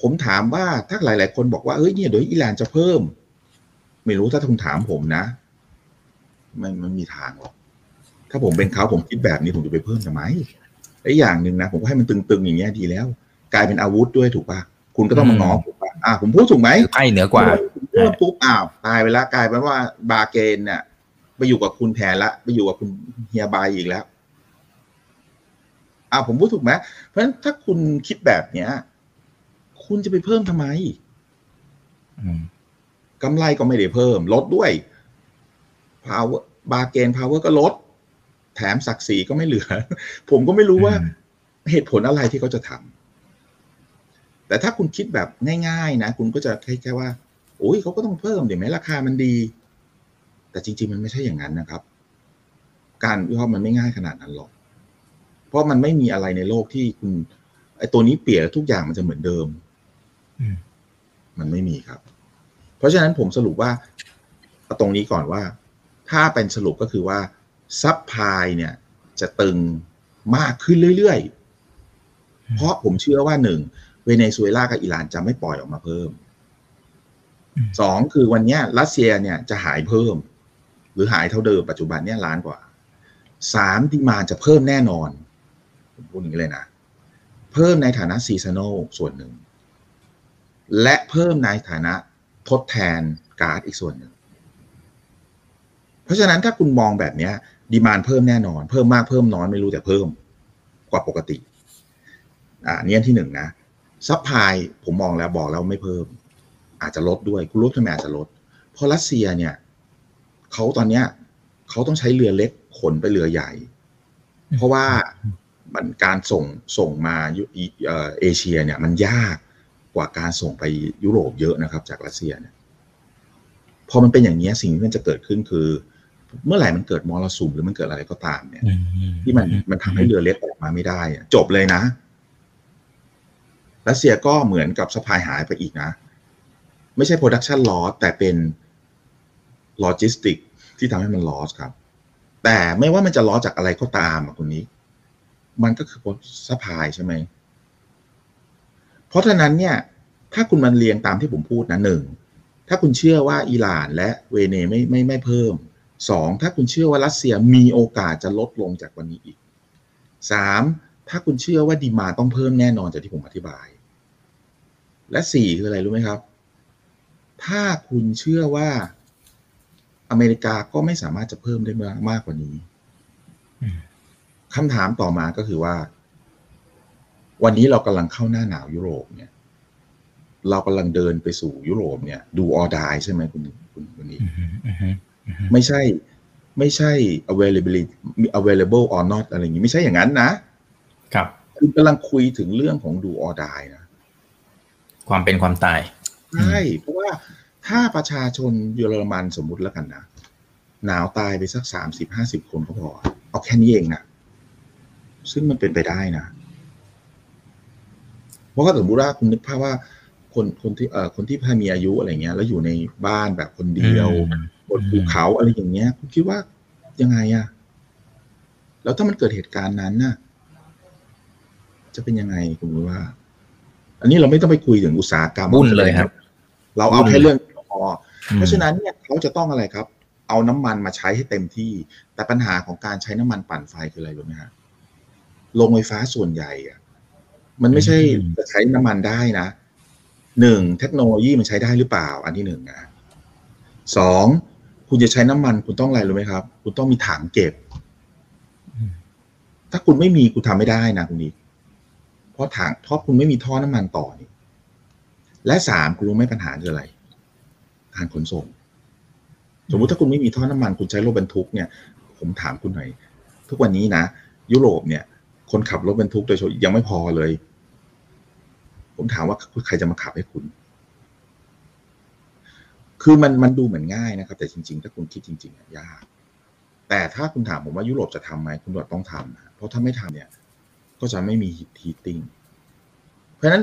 ผมถามว่าถ้าหลาย ๆ คนบอกว่าเอ้ยเนี่ยเดี๋ยวอิหร่านจะเพิ่ม ไม่รู้ถ้าคุณถามผมนะไม่ไม่มีทางหรอกถ้าผมเป็นเขาผมคิดแบบนี้ผมจะไปเพิ่มทำไมและอีกอย่างหนึ่งนะผมก็ให้มันตึง ๆ อย่างเงี้ยดีแล้ว กลายเป็นอาวุธด้วยถูกปะคุณก็ต้องมาง้อผมปะอ่าผมพูดถูกไหมไพ่เหนือกว่าเพิ่มปุ๊บอ้าวตายไปแล้วกลายเป็นว่าบาเกนเนี่ย ไปอยู่กับคุณแทนละไปอยู่กับคุณเฮียบายอีกแล้วอ้าวผมพูดถูกไหมเพราะฉะนั้นถ้าคุณคิดแบบเนี้ย คุณจะไปเพิ่มทำไมอืมกำไรก็ไม่ได้เพิ่ม ลดด้วย power บาเกน power ก็ลด แถมศักดิ์ศรีก็ไม่เหลือ ผมก็ไม่รู้ว่าอืมเหตุผลอะไรที่เขาจะทำแต่ถ้าคุณคิดแบบง่าย ๆ นะ คุณก็จะแค่แค่ว่าโอ้ยเขาก็ต้องเพิ่มเดี๋ยวไหมราคามันดี แต่จริง ๆ มันไม่ใช่อย่างนั้นนะครับ การวิเคราะห์มันไม่ง่ายขนาดนั้นหรอก เพราะมันไม่มีอะไรในโลกที่คุณไอ้ตัวนี้เปลี่ยนแล้วทุกอย่างมันจะเหมือนเดิมอืมมันไม่มีครับ เพราะฉะนั้นผมสรุปว่าเอาตรงนี้ก่อนว่า ถ้าเป็นสรุปก็คือว่า supply เนี่ย จะตึงมากขึ้นเรื่อยๆ เพราะผมเชื่อว่าหนึ่งเวเนซุเอลากับอิหร่านจะไม่ปล่อยออกมาเพิ่มอืมสองคือวันเนี้ยรัสเซียเนี่ยจะหายเพิ่ม หรือหายเท่าเดิมปัจจุบันเนี่ยล้านกว่าสาม demand จะเพิ่มแน่นอนผมพูดอย่างนี้เลยนะ เพิ่มในฐานะ seasonal ส่วนหนึ่ง และเพิ่มในฐานะทดแทนก๊าซอีกส่วนหนึ่ง เพราะฉะนั้นถ้าคุณมองแบบเนี้ย demand เพิ่มแน่นอน เพิ่มมากเพิ่มน้อยไม่รู้แต่เพิ่มกว่าปกติ อ่านี่อันที่หนึ่งนะ supply ผมมองแล้วบอกแล้วไม่เพิ่ม อาจจะลดด้วย คุณลดทำไมอาจจะลด เพราะรัสเซียเนี่ย เขาตอนเนี้ยเขาต้องใช้เรือเล็กขนไปเรือใหญ่ เพราะว่ามันการส่งส่งมายุเอ่อเอเชียเนี่ย มันยากกว่าการส่งไปยุโรปเยอะนะครับ จากรัสเซียเนี่ยพอมันเป็นอย่างเนี้ยสิ่งที่มันจะเกิดขึ้นคือ เมื่อไหร่มันเกิดมรสุมหรือมันเกิดอะไรก็ตามเนี่ยอืมที่มันมันทำให้เรือเล็กออกมาไม่ได้อะจบเลยนะรัสเซียก็เหมือนกับ supply หายไปอีกนะ ไม่ใช่ production loss แต่เป็น โลจิสติกที่ทำให้มัน loss ครับ แต่ไม่ว่ามันจะ loss จากอะไรก็ตามอะคุณนิก มันก็คือ supply ใช่ไหม เพราะฉะนั้นเนี่ย ถ้าคุณมันเรียงตามที่ผมพูดนะหนึ่งถ้าคุณเชื่อว่าอิหร่านและเวเนไม่ไม่ไม่เพิ่มสองถ้าคุณเชื่อว่ารัสเซียมีโอกาสจะลดลงจากวันนี้อีกสามถ้าคุณเชื่อว่า demand ต้องเพิ่มแน่นอนจากที่ผมอธิบาย และสี่คืออะไรรู้ไหมครับ ถ้าคุณเชื่อว่า อเมริกาก็ไม่สามารถจะเพิ่มได้มากกว่านี้คำถามต่อมาก็คือว่า วันนี้เรากำลังเข้าหน้าหนาวยุโรปเนี่ย เรากำลังเดินไปสู่ยุโรปเนี่ย ดูออดายใช่ไหมคุณคุณวันนี้ไม่ใช่ ไม่ใช่ availability available or not อะไรอย่างนี้ ไม่ใช่อย่างนั้นนะ ครับคุณกำลังคุยถึงเรื่องของดูออดายนะ ความเป็นความตายใช่เพราะว่า ถ้าประชาชนเยอรมันสมมุติแล้วกันนะหนาวตายไปสักสามสิบห้าสิบคนก็พอ เอาแค่นี้เองนะซึ่งมันเป็นไปได้นะ เพราะก็สมมติว่าคุณนึกภาพว่าคนคนที่เอ่อคนที่พามีอายุอะไรเงี้ย แล้วอยู่ในบ้านแบบคนเดียวบนภูเขาอะไรอย่างเงี้ยคุณคิดว่ายังไงอะแล้วถ้ามันเกิดเหตุการณ์นั้นน่ะ จะเป็นยังไงคุณรู้ว่า อันนี้เราไม่ต้องไปคุยถึงอุตสาหกรรมบุ่นเลยครับ เราเอาแค่เรื่องพ อ เพราะฉะนั้นเนี่ยเขาจะต้องอะไรครับ เอาน้ำมันมาใช้ให้เต็มที่ แต่ปัญหาของการใช้น้ำมันปั่นไฟคืออะไรรู้ไหมฮะโรงไฟฟ้าส่วนใหญ่อะมันไม่ใช่จะใช้น้ำมันได้นะหนึ่งเทคโนโลยีมันใช้ได้หรือเปล่า อันที่หนึ่งนะสองคุณจะใช้น้ำมันคุณต้องอะไรรู้ไหมครับ คุณต้องมีถังเก็บ ถ้าคุณไม่มีคุณทำไม่ได้นะคุณนี้เพราะถังเพราะคุณไม่มีท่อน้ำมันต่อนี่และสามคุณรู้ไหมปัญหาคืออะไร การขนส่ง สมมุติถ้าคุณไม่มีท่อน้ำมันคุณใช้รถบรรทุกเนี่ย ผมถามคุณหน่อย ทุกวันนี้นะ ยุโรปเนี่ย คนขับรถบรรทุกโดยเฉพาะยังไม่พอเลย ผมถามว่าใครจะมาขับให้คุณ คือมันมันดูเหมือนง่ายนะครับ แต่จริง ๆ ถ้าคุณคิดจริงๆยาก แต่ถ้าคุณถามผมว่ายุโรปจะทำไหมคุณต้องทำเพราะถ้าไม่ทำเนี่ย ก็จะไม่มีฮีตติ้งเพราะฉะนั้น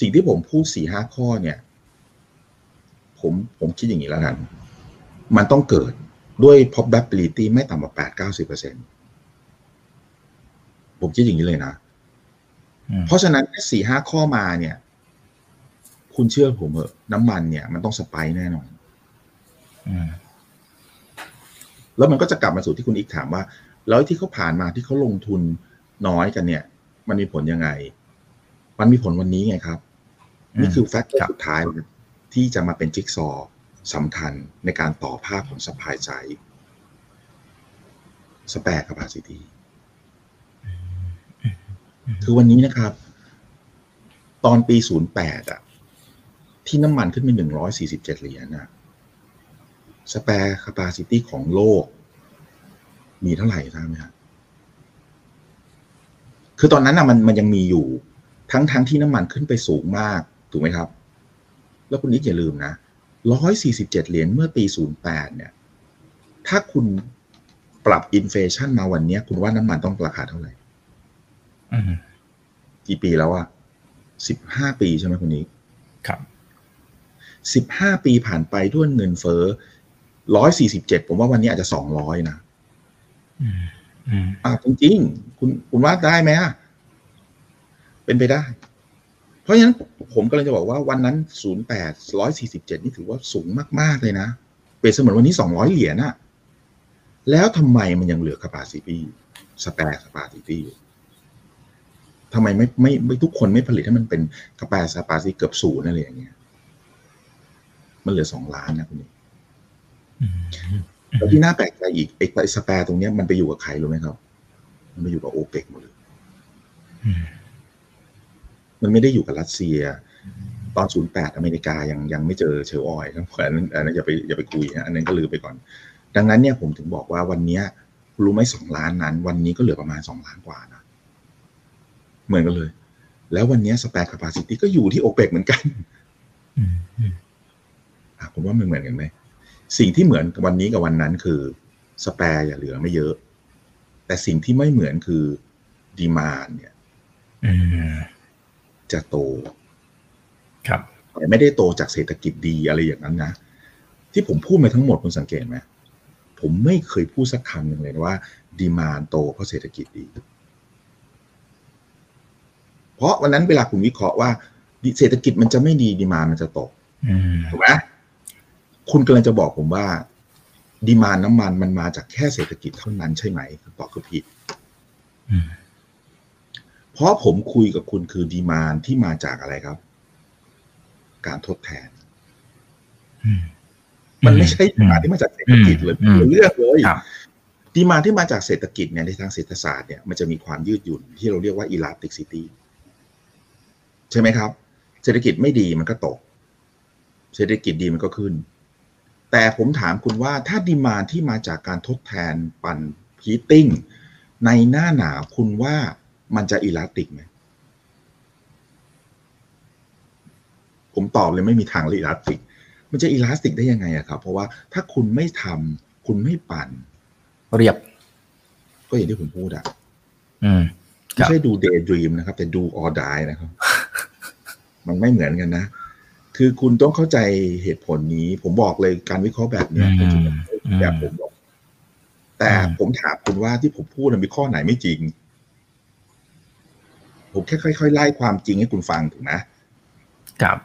สิ่งที่ผมพูดสี่ห้าข้อเนี่ย ผมผมคิดอย่างนี้แล้วกัน มันต้องเกิดด้วย probability ไม่ต่ำกว่าแปดเก้าสิบเปอร์เซ็นผมคิดอย่างนี้เลยนะ เพราะฉะนั้นสี่ห้าข้อมาเนี่ย คุณเชื่อผมเหอะน้ำมันเนี่ย มันต้องสไปแน่นอนแล้วมันก็จะกลับมาสู่ที่คุณอีกถามว่า แล้วที่เขาผ่านมาที่เขาลงทุนน้อยกันเนี่ย มันมีผลยังไง มันมีผลวันนี้ไงครับ นี่คือแฟกต์สุดท้าย ที่จะมาเป็นจิ๊กซอสำคัญในการต่อภาพของสปายไซspare capacity คือวันนี้นะครับ ตอนปี 08อะที่น้ำมันขึ้นไป147 เหรียญนะ spare capacity ของโลก มีเท่าไหร่ทราบไหมครับคือตอนนั้นอะมันมันยังมีอยู่ ทั้งทั้งที่น้ำมันขึ้นไปสูงมาก ถูกไหมครับ แล้วคุณนิกอย่าลืมนะ147เหรียญเมื่อปี08เนี่ย ถ้าคุณปรับอินเฟชันมาวันนี้คุณว่าน้ำมันต้องราคาเท่าไหร่กี่ปีแล้วอะสิบห้าปีใช่ไหมคุณนี้ครับสิบห้าปีผ่านไปด้วยเงินเฟ้อร้อยสี่สิบเจ็ดผมว่าวันนี้อาจจะสองร้อยนะอ่าจริงๆ คุณคุณว่าได้ไหมอะเป็นไปได้ เพราะฉะนั้นผมกำลังจะบอกว่าวันนั้นศูนย์แปดร้อยสี่สิบเจ็ดนี่ถือว่าสูงมาก ๆ เลยนะ เปรียบเสมือนวันนี้สองร้อยเหรียญอะแล้วทำไมมันยังเหลือ capacity สแปร์ capacity อยู่ทำไมไม่ไม่ไม่ทุกคนไม่ผลิตให้มันเป็นกาแฟสปาซิเกือบศูนย์อะไรอย่างเงี้ย มันเหลือสองล้านนะคุณนี่แล้วที่น่าแปลกใจอีกไอ้สแปร์ตรงเนี้ยมันไปอยู่กับใครรู้ไหมครับ มันไปอยู่กับโอเปกหมดเลย มันไม่ได้อยู่กับรัสเซีย ตอนศูนย์แปดอเมริกายังยังไม่เจอ shale oil ครับอันนั้นอันนั้นอย่าไปอย่าไปคุยนะอันนั้นก็ลืมไปก่อน ดังนั้นเนี่ยผมถึงบอกว่าวันเนี้ยรู้ไหมสองล้านนั้น วันนี้ก็เหลือประมาณสองล้านกว่านะ เหมือนกันเลย แล้ววันนี้ spare capacity ก็อยู่ที่โอเปกเหมือนกันผมว่ามันเหมือนกันไหมสิ่งที่เหมือนวันนี้กับวันนั้นคือ spare อะเหลือไม่เยอะ แต่สิ่งที่ไม่เหมือนคือดีมานเนี่ย จะโต ครับแต่ไม่ได้โตจากเศรษฐกิจดีอะไรอย่างนั้นนะ ที่ผมพูดมาทั้งหมดคุณสังเกตไหมผมไม่เคยพูดสักคำหนึ่งเลยว่า ดีมานโตเพราะเศรษฐกิจดี เพราะวันนั้นเวลาคุณวิเคราะห์ว่าเศรษฐกิจมันจะไม่ดีดีมามันจะตกอืมถูกไหมคุณกำลังจะบอกผมว่า ดีมานน้ำมันมันมาจากแค่เศรษฐกิจเท่านั้นใช่ไหมคำตอบคือผิดอืมเพ ราะผมคุยกับคุณคือดีมานที่มาจากอะไรครับ การทดแทนอืมมันไม่ใช่ดีมานที่มาจากเศรษฐกิจเลยอืมคนละเรื่องเลยครับดีมานที่มาจากเศรษฐกิจเนี่ยในทางเศรษฐศาสตร์เนี่ยมันจะมีความยืดหยุ่นที่เราเรียกว่า elasticity ใช่ไหมครับ เศรษฐกิจไม่ดีมันก็ตก เศรษฐกิจดีมันก็ขึ้น แต่ผมถามคุณว่าถ้า demand ที่มาจากการทดแทนปั่น heating ในหน้าหนาวคุณว่า มันจะ elastic ไหมผมตอบเลยไม่มีทางเลย elastic มันจะ elastic ได้ยังไงอะครับ เพราะว่าถ้าคุณไม่ทำคุณไม่ปั่น เรียบ ก็อย่างที่ผมพูดอะอืมครัไม่บใช่ดู daydream นะครับ แต่ do or die นะครับ มันไม่เหมือนกันนะ คือคุณต้องเข้าใจเหตุผลนี้ ผมบอกเลยการวิเคราะห์แบบเนี้ยอืมมันจะไม่ใช่แบบผมหรอกแต่อืมผมถามคุณว่าที่ผมพูดน่ะมีข้อไหนไม่จริง ผมแค่ค่อยๆไล่ความจริงให้คุณฟังถูกไหมครับ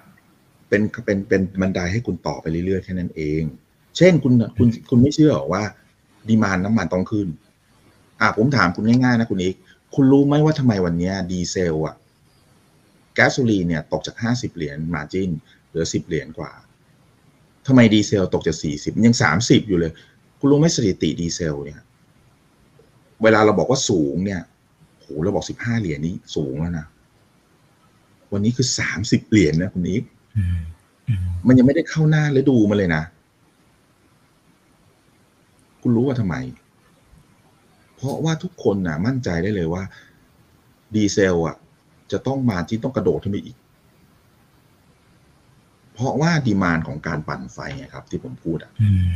เป็นเป็นเป็นบันไดให้คุณต่อไปเรื่อยๆแค่นั้นเอง เช่นคุณคุณคุณไม่เชื่อหรอว่า ดีมานน้ำมันต้องขึ้น อะผมถามคุณง่ายๆนะคุณอีก คุณรู้ไหมว่าทำไมวันเนี้ยดีเซลอะแก๊สโซลีนเนี่ย ตกจากห้าสิบเหรียญ margin เหลือสิบเหรียญกว่าทำไมดีเซลตกจากสี่สิบยังสามสิบอยู่เลย คุณรู้ไหมสถิติดีเซลเนี่ย เวลาเราบอกว่าสูงเนี่ย โหเราบอกสิบห้าเหรียญนี้สูงแล้วนะวันนี้คือสามสิบเหรียญนะคุณอีกอืมอืมมันยังไม่ได้เข้าหน้าฤดูมาเลยนะ คุณรู้ว่าทำไม เพราะว่าทุกคนน่ะ มั่นใจได้เลยว่า ดีเซล อะ จะต้องมาที่ต้องกระโดดขึ้นไปอีก เพราะว่า demand ของการปั่นไฟไงครับ ที่ผมพูดอะอืม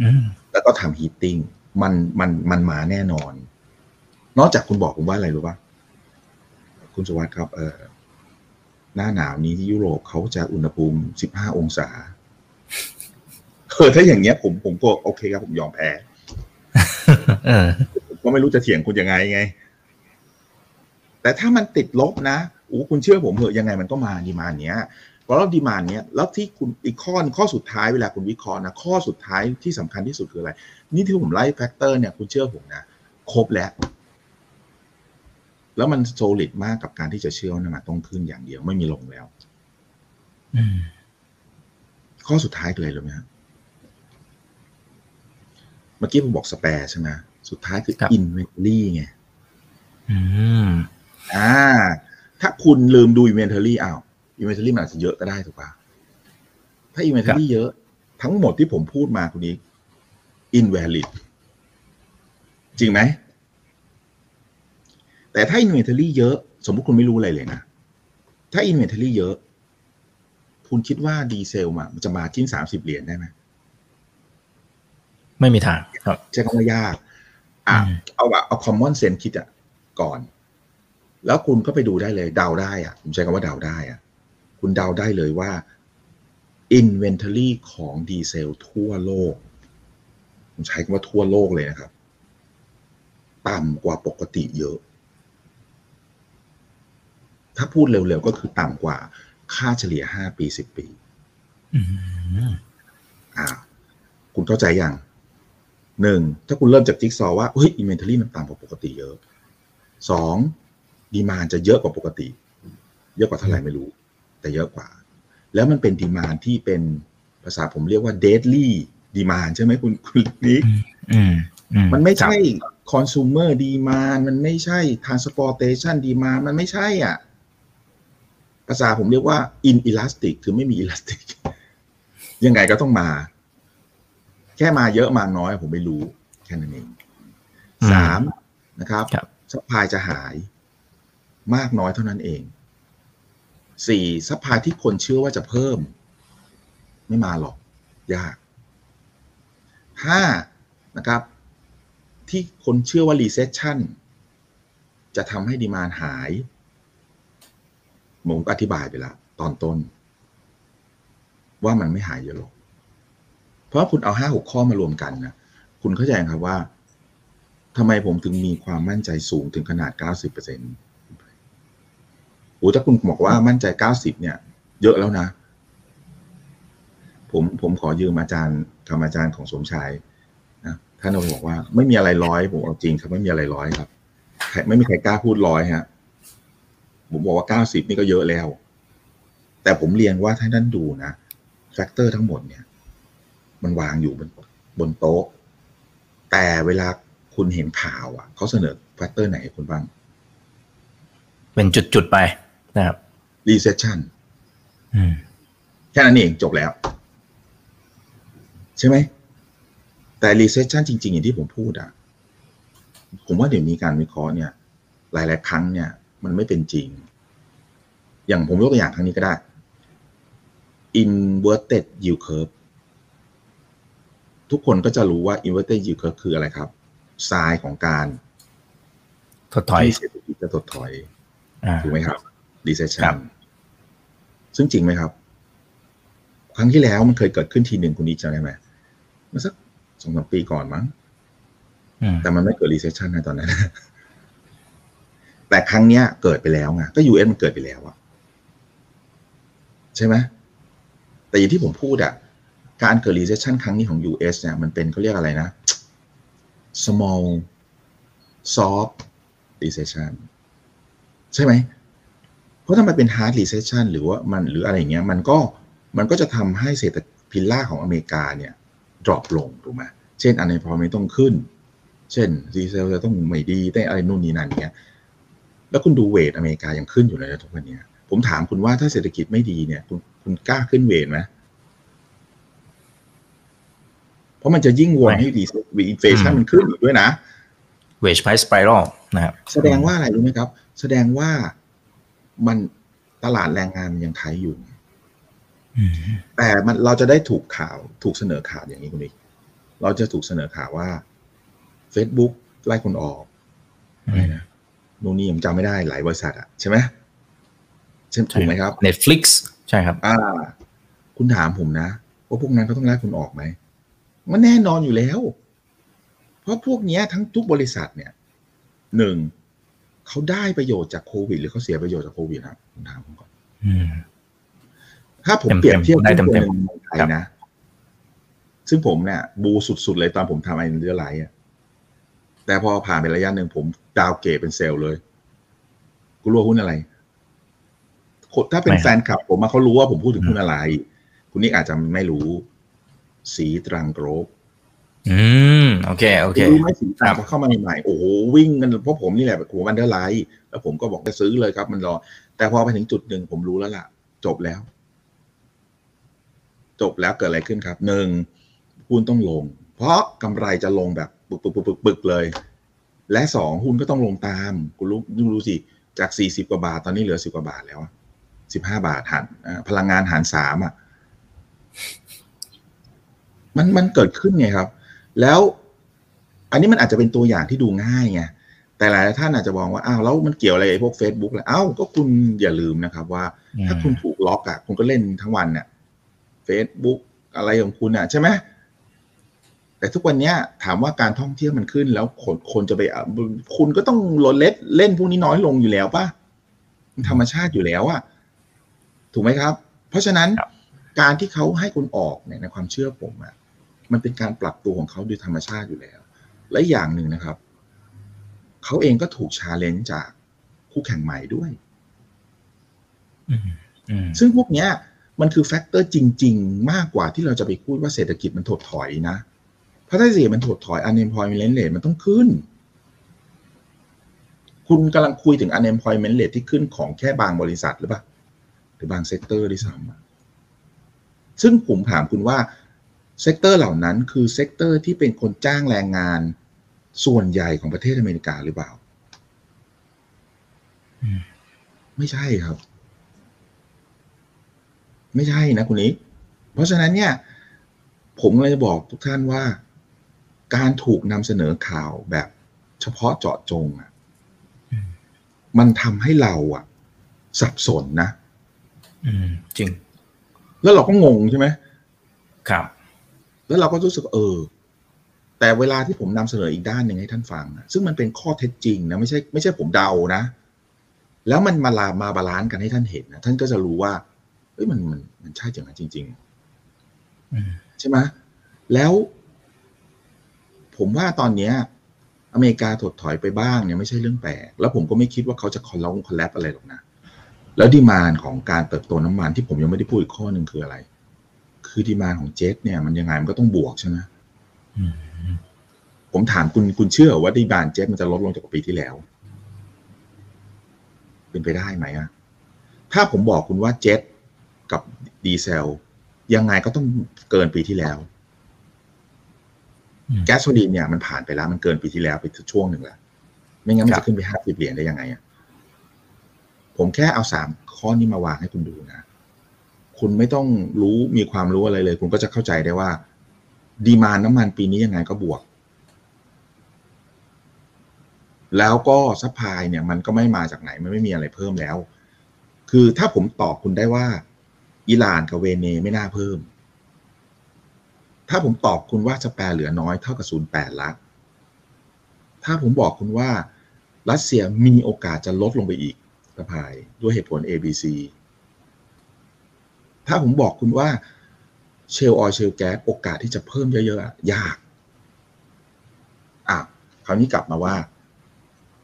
อืมแล้วก็ทำ heating มันมันมันมาแน่นอน นอกจากคุณบอกผมว่าอะไรรู้ป่ะคุณสุวัสดิ์ครับ เออหน้าหนาวนี้ที่ยุโรปเขาจะอุณหภูมิ15องศาเออถ้าอย่างเงี้ย ผมผมก็โอเคครับผมยอมแพ้เออผมก็ไม่รู้จะเถียงคุณยังไงไง แต่ถ้ามันติดลบนะอู้คุณเชื่อผมเหอะยังไงมันก็มา demand เนี้ยเพราะเรา demand เนี้ยแล้วที่คุณอีกข้อหนึ่งข้อสุดท้ายเวลาคุณวิเคราะห์นะข้อสุดท้ายที่สำคัญที่สุดคืออะไร นี่ที่ผมไล่ factor เนี่ยคุณเชื่อผมนะครบแล้ว แล้วมัน solid มากกับการที่จะเชื่อว่าน้ำมันต้องขึ้นอย่างเดียวไม่มีลงแล้วอืมข้อสุดท้ายคืออะไรรู้ไหมครับเมื่อกี้ผมบอกสแปร์ใช่ไหมสุดท้ายคือครับอินเวนทอรี่ไงอืมอ่า ถ้าคุณลืมดู inventory อ้าว inventory มันอาจจะเยอะก็ได้ถูกปะถ้า inventory เยอะ ทั้งหมดที่ผมพูดมาคุณนี้ invalid จริงไหม แต่ถ้า inventory เยอะ สมมติคุณไม่รู้อะไรเลยนะ ถ้า inventory เยอะ คุณคิดว่าดีเซลมามันจะมาจิ้นสามสิบเหรียญได้ไหมไม่มีทางครับใช้คำว่ายาก อะอืมเอาแบบเอา common sense คิดอะก่อน แล้วคุณก็ไปดูได้เลยเดาได้อะผมใช้คำว่าเดาได้อะคุณเดาได้เลยว่า inventory ของดีเซลทั่วโลก ผมใช้คำว่าทั่วโลกเลยนะครับ ต่ำกว่าปกติเยอะ ถ้าพูดเร็วๆ ก็คือต่ำกว่าค่าเฉลี่ย5ปี10ปีอืมอ่า คุณเข้าใจยังหนึ่งถ้าคุณเริ่มจากจิ๊กซอว์ว่าเฮ้ย inventory มันต่ำกว่าปกติเยอะสอง demand จะเยอะกว่าปกติ เยอะกว่าเท่าไหร่ไม่รู้ แต่เยอะกว่า แล้วมันเป็น demand ที่เป็นภาษาผมเรียกว่า deadly demand ใช่ไหมคุณคุณนิกอืมอืมมันไม่ใช่ครับคอน sumer demand มันไม่ใช่ transportation demand มันไม่ใช่อะ ภาษาผมเรียกว่า inelastic คือไม่มี elastic ยังไงก็ต้องมา แค่มาเยอะมาน้อยผมไม่รู้แค่นั้นเองอืมสามนะครับครับ supply จะหายมากน้อยเท่านั้นเองสี่ supply ที่คนเชื่อว่าจะเพิ่ม ไม่มาหรอก ยากห้านะครับ ที่คนเชื่อว่า recession จะทำให้ดีมานหาย ผมก็อธิบายไปแล้วตอนต้น ว่ามันไม่หายเยอะหรอก เพราะคุณเอาห้าหกข้อมารวมกันนะคุณเข้าใจครับว่าทำไมผมถึงมีความมั่นใจสูงถึงขนาด90%เปอร์เซ็นต์โอ้ถ้าคุณบอกว่ามั่นใจเก้าสิบเนี่ย เยอะแล้วนะ ผมผมขอยืมอาจารย์คำอาจารย์ของสมชายนะท่านบอกว่า ไม่มีอะไรร้อยผมเอาจริงครับไม่มีอะไรร้อยครับไม่มีใครกล้าพูดร้อยฮะ ผมบอกว่าเก้าสิบนี่ก็เยอะแล้ว แต่ผมเรียนว่าถ้าท่านดูนะ factor ทั้งหมดเนี่ย มันวางอยู่บนบนโต๊ะ แต่เวลาคุณเห็นข่าวอะเขาเสนอ factor ไหนคุณบ้าง เป็นจุด ๆ ไปนะครับ recession อืมแค่นั้นเองจบแล้ว ใช่ไหม แต่ recession จริง ๆ อย่างที่ผมพูดอะผมว่าเดี๋ยวนี้การวิเคราะห์เนี่ย หลาย ๆ ครั้งเนี่ย มันไม่เป็นจริง อย่างผมยกตัวอย่างครั้งนี้ก็ได้ inverted yield curve ทุกคนก็จะรู้ว่า inverted yield curve คืออะไรครับทรายของการถดถอยที่เศรษฐกิจจะถดถอยอ่าถูกไหมครับครั recession บซึ่งจริงไหมครับ ครั้งที่แล้วมันเคยเกิดขึ้นทีหนึ่งคุณอีกจำได้ไหมเมื่อสักสองสามปีก่อนมั้งอืมแต่มันไม่เกิด recession นะตอนนั้น แต่ครั้งเนี้ยเกิดไปแล้วไงก็ US มันเกิดไปแล้วอะใช่ไหมแต่อย่างที่ผมพูดอะการเกิด recession ครั้งนี้ของ US เนี่ยมันเป็นเขาเรียกอะไรนะ small soft recession ใช่ไหม เพราะถ้ามันเป็น hard recession หรือว่ามันหรืออะไรเงี้ย มันก็มันก็จะทำให้เศรษฐพิลล่าของอเมริกาเนี่ย drop ลงถูกไหมเช่น unemployment ต้องขึ้น เช่นดีเซลจะต้องไม่ดีได้อะไรนู่นนี่นั่นเนี้ย แล้วคุณดูเวทอเมริกายังขึ้นอยู่เลยนะทุกวันเนี้ยผมถามคุณว่าถ้าเศรษฐกิจไม่ดีเนี่ยคุณคุณกล้าขึ้นเวทไหมเพราะมันจะยิ่งวอนให้ดีวีอินเฟชันมันขึ้นอีกด้วยนะ wage price spiral นะครับแสดงว่าอะไรรู้ไหมครับ แสดงว่ามันตลาดแรงงานมันยังไทยอยู่อืมแต่มันเราจะได้ถูกข่าวถูกเสนอข่าวอย่างนี้คุณดิเราจะถูกเสนอข่าวว่า Facebook ไล่คนออกอะไรนะ นู่นนี่ผมจำไม่ได้หลายบริษัทอะใช่ไหมใช่ถูกไหมครับ Netflix ใช่ครับ อ่า คุณถามผมนะว่าพวกนั้นเขาต้องไล่คุณออกไหมมันแน่นอนอยู่แล้ว เพราะพวกเนี้ยทั้งทุกบริษัทเนี่ยหนึ่งเขาได้ประโยชน์จากโควิด หรือเขาเสียประโยชน์จากโควิดครับผมถามผมก่อนอืมถ้าผมเต็มๆเปรียบเทียบได้เต็มๆหุ้นตัวหนึ่งในไทยครับนะ ซึ่งผมเนี่ยบูสุดๆเลยตอนผมทำไอ้เรือไหลอะ แต่พอผ่านไประยะหนึ่งผมดาวเกตเป็นเซลล์เลย กูรู้ว่าหุ้นอะไรคนถ้าเป็นแฟนคลับ ผมมาเขารู้ว่าผมพูดถึงหุ้นอะไร คุณนี่อาจจะไม่รู้ สีตรังโกรบอืมโอเคโอเครู้ไหมสีตรัครังบพอเข้ามาใหม่ๆโอ้โหวิ่งกันเพราะผมนี่แหละหัวมันเดอร์ไลท์แล้วผมก็บอกจะซื้อเลยครับ มันรอ แต่พอไปถึงจุดหนึ่งผมรู้แล้วล่ะ จบแล้ว จบแล้วเกิดอะไรขึ้นครับหนึ่งหุ้นต้องลง เพราะกำไรจะลงแบบ ปึกปึกปึกปึกปึกเลย และสองหุ้นก็ต้องลงตามคุณรู้ดูสิจากสี่สิบกว่าบาทตอนนี้เหลือสิบกว่าบาทแล้วสิบห้าบาทหารพลังงานหารสามอะมันมันเกิดขึ้นไงครับ แล้วอันนี้มันอาจจะเป็นตัวอย่างที่ดูง่ายไงแต่หลายท่านอาจจะมองว่าอ้าวแล้วมันเกี่ยวอะไรไอ้พวก Facebook ล่ะเอ้าก็คุณอย่าลืมนะครับ ว่า ถ้าคุณถูกล็อกอะคุณก็เล่นทั้งวันเนี่ย Facebook อะไรของคุณอะใช่ไหม แต่ทุกวันเนี้ยถามว่าการท่องเที่ยวมันขึ้น แล้วคนคนจะไปอะคุณก็ต้องลดเล็ดเล่นพวกนี้น้อยลงอยู่แล้วป่ะมันธรรมชาติอยู่แล้วอะถูกไหมครับ เพราะฉะนั้นครับการที่เขาให้คุณออกเนี่ยในความเชื่อผมอะมันเป็นการปรับตัวของเขาโดยธรรมชาติอยู่แล้ว และอย่างหนึ่งนะครับเขาเองก็ถูก challenge จากคู่แข่งใหม่ด้วยอืมอืมซึ่งพวกเนี้ย มันคือ factor จริง ๆ มากกว่าที่เราจะไปพูดว่าเศรษฐกิจมันถดถอยนะ เพราะถ้าเศรษฐกิจมันถดถอย unemployment rate มันต้องขึ้น คุณกำลังคุยถึง unemployment rate ที่ขึ้นของแค่บางบริษัทหรือเปล่าหรือบาง sector ด้วยซ้ำอะซึ่งผมถามคุณว่า sector เหล่านั้นคือ sector ที่เป็นคนจ้างแรงงานส่วนใหญ่ของประเทศอเมริกาหรือเปล่าอืมไม่ใช่ครับ ไม่ใช่นะคุณนิกเพราะฉะนั้นเนี่ย ผมเลยจะบอกทุกท่านว่า การถูกนำเสนอข่าวแบบเฉพาะเจาะจงอะอืมมันทำให้เราอะ สับสนนะอืมจริง แล้วเราก็งงใช่ไหมครับ แล้วเราก็รู้สึกเออ แต่เวลาที่ผมนำเสนออีกด้านหนึ่งให้ท่านฟังอะซึ่งมันเป็นข้อเท็จจริงนะไม่ใช่ไม่ใช่ผมเดานะแล้วมันมาลามา balance กันให้ท่านเห็นนะท่านก็จะรู้ว่าเอ้ยมันมันมันใช่อย่างนั้นจริง ๆใช่ไหมแล้ว ผมว่าตอนเนี้ยอเมริกาถดถอยไปบ้างเนี่ยไม่ใช่เรื่องแปลก แล้วผมก็ไม่คิดว่าเขาจะคอลลง collapse อะไรหรอกนะ แล้ว demand ของการเติบโตน้ำมันที่ผมยังไม่ได้พูดอีกข้อหนึ่งคืออะไร คือ demand ของเจ็ตเนี่ยมันยังไงมันก็ต้องบวกใช่ไหมผมถามคุณคุณเชื่อว่า demand jet มันจะลดลงจากปีที่แล้ว เป็นไปได้ไหมอะถ้าผมบอกคุณว่าเจ็ตกับดีเซลยังไงก็ต้องเกินปีที่แล้ว แก๊สโซลีนเนี่ยมันผ่านไปแล้วมันเกินปีที่แล้วไปช่วงหนึ่งแล้ว ไม่งั้นมันจะขึ้นไปห้าสิบเหรียญได้ยังไงอะผมแค่เอาสามข้อนี้มาวางให้คุณดูนะ คุณไม่ต้องรู้มีความรู้อะไรเลย คุณก็จะเข้าใจได้ว่า demand น้ำมันปีนี้ยังไงก็บวก แล้วก็ supply เนี่ย มันก็ไม่มาจากไหนมันไม่มีอะไรเพิ่มแล้ว คือถ้าผมตอบคุณได้ว่า อิหร่านกับเวเนไม่น่าเพิ่ม ถ้าผมตอบคุณว่า spare เหลือน้อยเท่ากับศูนย์แปดละถ้าผมบอกคุณว่ารัสเซียมีโอกาสจะลดลงไปอีกสะพายด้วยเหตุผล A B C ถ้าผมบอกคุณว่าเชลออยเชลแก๊สโอกาสที่จะเพิ่มเยอะๆยาก อะ คราวนี้กลับมาว่า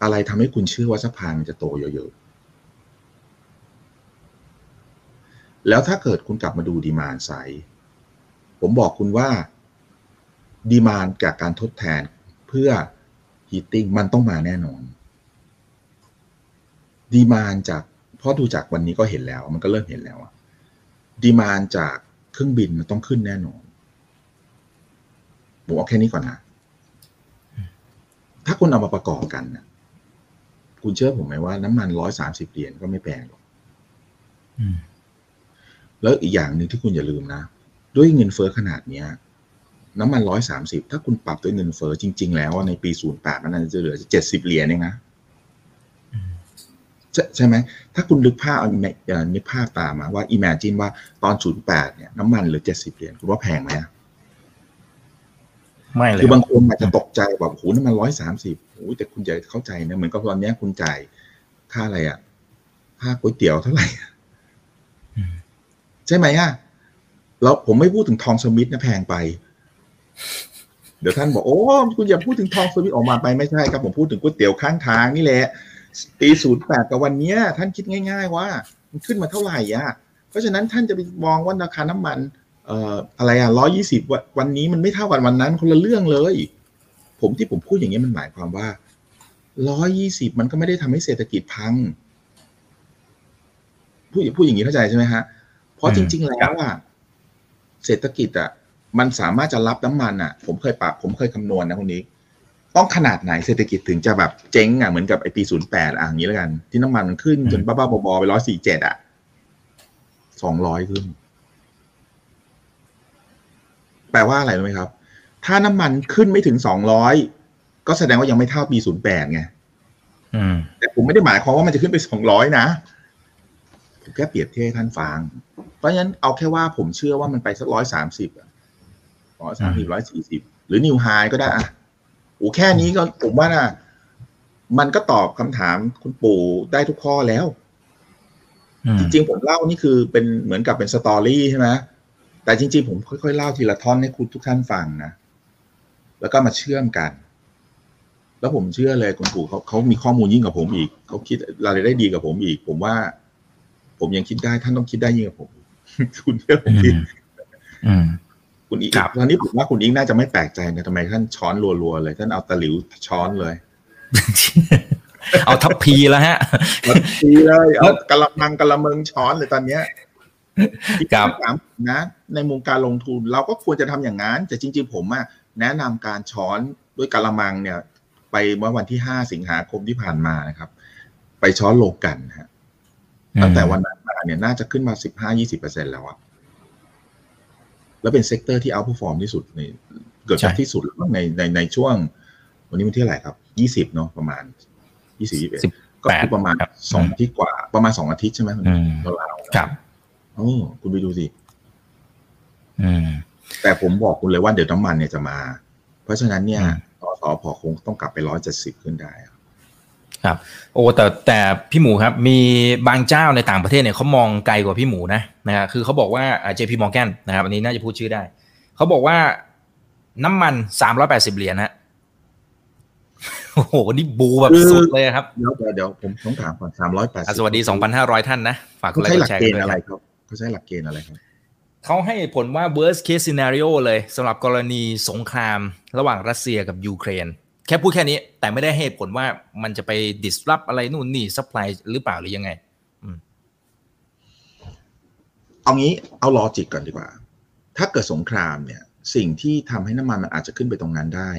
อะไรทำให้คุณเชื่อว่าสะพานมันจะโตเยอะๆ แล้วถ้าเกิดคุณกลับมาดูดีมานไซด์ ผมบอกคุณว่า demand จากการทดแทนเพื่อ heating มันต้องมาแน่นอน demand จากเพราะดูจากวันนี้ก็เห็นแล้ว มันก็เริ่มเห็นแล้วอะ demand จากเครื่องบินมันต้องขึ้นแน่นอนผมเอาแค่นี้ก่อนนะ ถ้าคุณเอามาประกอบกันนะคุณเชื่อผมไหมว่าน้ำมันร้อยสามสิบเหรียญก็ไม่แพงหรอกแล้วอีกอย่างหนึ่งที่คุณอย่าลืมนะ ด้วยเงินเฟอ้อขนาดเนี้ยน้ำมันร้อยสามสิบถ้าคุณปรับด้วยเงินเฟอ้อจริง ๆ แล้วในปีศูนย์แปดมันจะเหลือเจ็ดสิบเหรียญเองนะใช่ไหม ถ้าคุณนึกภาพนึกภาพตามมาว่า imagine ว่าตอนศูนย์แปดเนี่ยน้ำมันเหลือเจ็ดสิบเหรียญคุณว่าแพงไหมไม่เลยคือบางคนอาจจะตกใจแบบโหน้ำมันร้อยสามสิบโอ้แต่คุณจะเข้าใจนะเหมือนกับตอนนี้คุณจ่ายค่าอะไรอะค่าก๋วยเตี๋ยวเท่าไหร่ ใช่ไหมอะ แล้วผมไม่พูดถึงทองสมิธนะแพงไป เดี๋ยวท่านบอกโอ้คุณอย่าพูดถึงทองสมิธออกมาไปไม่ใช่ครับผมพูดถึงก๋วยเตี๋ยวข้างทางนี่แหละปีศูนย์แปดกับวันนี้ท่านคิดง่าย ๆ ว่า มันขึ้นมาเท่าไหร่อะ เพราะฉะนั้นท่านจะไปมองว่าราคาน้ำมันเอ่ออะไรอะร้อยี่สิบวันนี้มันไม่เท่ากันวันนั้นคนละเรื่องเลย ผมที่ผมพูดอย่างนี้มันหมายความว่าร้อยี่สิบมันก็ไม่ได้ทำให้เศรษฐกิจพังพูดพูดอย่างนี้เข้าใจใช่ไหมฮะเพราะจริง ๆ แล้วอะ เศรษฐกิจอะมันสามารถจะรับน้ำมันอะ ผมเคยปรับผมเคยคำนวณนะคนนี้ ต้องขนาดไหนเศรษฐกิจถึงจะแบบเจ๊งอะเหมือนกับไอปีศูนย์แปดอะอย่างนี้แล้วกัน ที่น้ำมันมันขึ้นจนบ้าๆบอๆไปร้อยสี่เจ็ดอะสองร้อยขึ้น แปลว่าอะไรรู้ไหมครับ ถ้าน้ำมันขึ้นไม่ถึงสองร้อยก็แสดงว่ายังไม่เท่าปีศูนย์แปดไงแต่ผมไม่ได้หมายความว่ามันจะขึ้นไปสองร้อยนะ ผมแค่เปรียบเทียบท่านฟัง เพราะฉะนั้นเอาแค่ว่าผมเชื่อว่ามันไปสักร้อยสามสิบร้อยสามสิบร้อยสี่สิบหรือนิวไฮก็ได้อะโอ้แค่นี้ก็ผมว่านะมันก็ตอบคำถามคุณปู่ได้ทุกข้อแล้ว จริงๆ ผมเล่านี่คือเป็นเหมือนกับเป็นสตอรี่ใช่ไหมแต่จริง ๆ ผมค่อยๆเล่าทีละท่อนให้คุณทุกท่านฟังนะ แล้วก็มาเชื่อมกัน แล้วผมเชื่อเลยคุณปู่เขาเขามีข้อมูลยิ่งกว่าผมอีก เขาคิดอะไรได้ดีกับผมอีก ผมว่า ผมยังคิดได้ท่านต้องคิดได้ยิ่งกว่าผม คุณเชื่อผมดิคุณอีกตอนนี้ผมว่าคุณอิงน่าจะไม่แปลกใจนะทำไมท่านช้อนรัวๆเลย ท่านเอาตะหลิวช้อนเลย เอาทัพพีแล้วฮะทัพพีเลยเอากะละมังกะละเมิงช้อนเลยตอนเนี้ยกับถามนะในมุมการลงทุนเราก็ควรจะทำอย่างนั้นแต่จริง ๆ ผมอะแนะนำการช้อนด้วยกะละมังเนี่ย ไปเมื่อวันที่ห้าสิงหาคมที่ผ่านมานะครับ ไปช้อนโลกันฮะ ตั้งแต่วันนั้นมาเนี่ยน่าจะขึ้นมาสิบห้ายี่สิบเปอร์เซ็นต์แล้วอะแล้วเป็น sector ที่ outperform ที่สุดในเกิดจากที่สุดในในในช่วง วันนี้มันที่เท่าไหร่ครับยี่สิบเนาะประมาณยี่สิบยี่สิบก็คือประมาณสองอาทิตย์กว่า ประมาณสองอาทิตย์ใช่ไหมเราเราครับโอ้คุณไปดูสิแต่ผมบอกคุณเลยว่าเดี๋ยวน้ำมันเนี่ยจะมา เพราะฉะนั้นเนี่ยอสอพอคงต้องกลับไปร้อยเจ็ดสิบขึ้นได้ครับ โอ้แต่แต่พี่หมูครับ มีบางเจ้าในต่างประเทศเนี่ยเขามองไกลกว่าพี่หมูนะนะฮะคือเขาบอกว่าอ่า JP Morgan นะครับอันนี้น่าจะพูดชื่อได้ เขาบอกว่าน้ำมันสามร้อยแปดสิบเหรียญฮะโอ้โห นี่บูแบบสุดเลยครับ เดี๋ยวเดี๋ยวเดี๋ยวผมต้องถามก่อนสามร้อยแปดอะสวัสดีสองพันห้าร้อยท่านนะ ฝากกเขาดไลใช้ค์หกลัดกแชร์เกกันณฑ์ด้วยอะไรครับครับเขาใช้หลักเกณฑ์อะไรครับเขาให้ผลว่า worst case scenario เลยสำหรับกรณีสงคราม ระหว่างรัสเซียกับยูเครน แค่พูดแค่นี้ แต่ไม่ได้ให้ผลว่ามันจะไป disrupt อะไรนู่นนี่ supply หรือเปล่าหรือยังไงเอางี้เอา logic ก่อนดีกว่า ถ้าเกิดสงครามเนี่ย สิ่งที่ทำให้น้ำมันมันอาจจะขึ้นไปตรงนั้นได้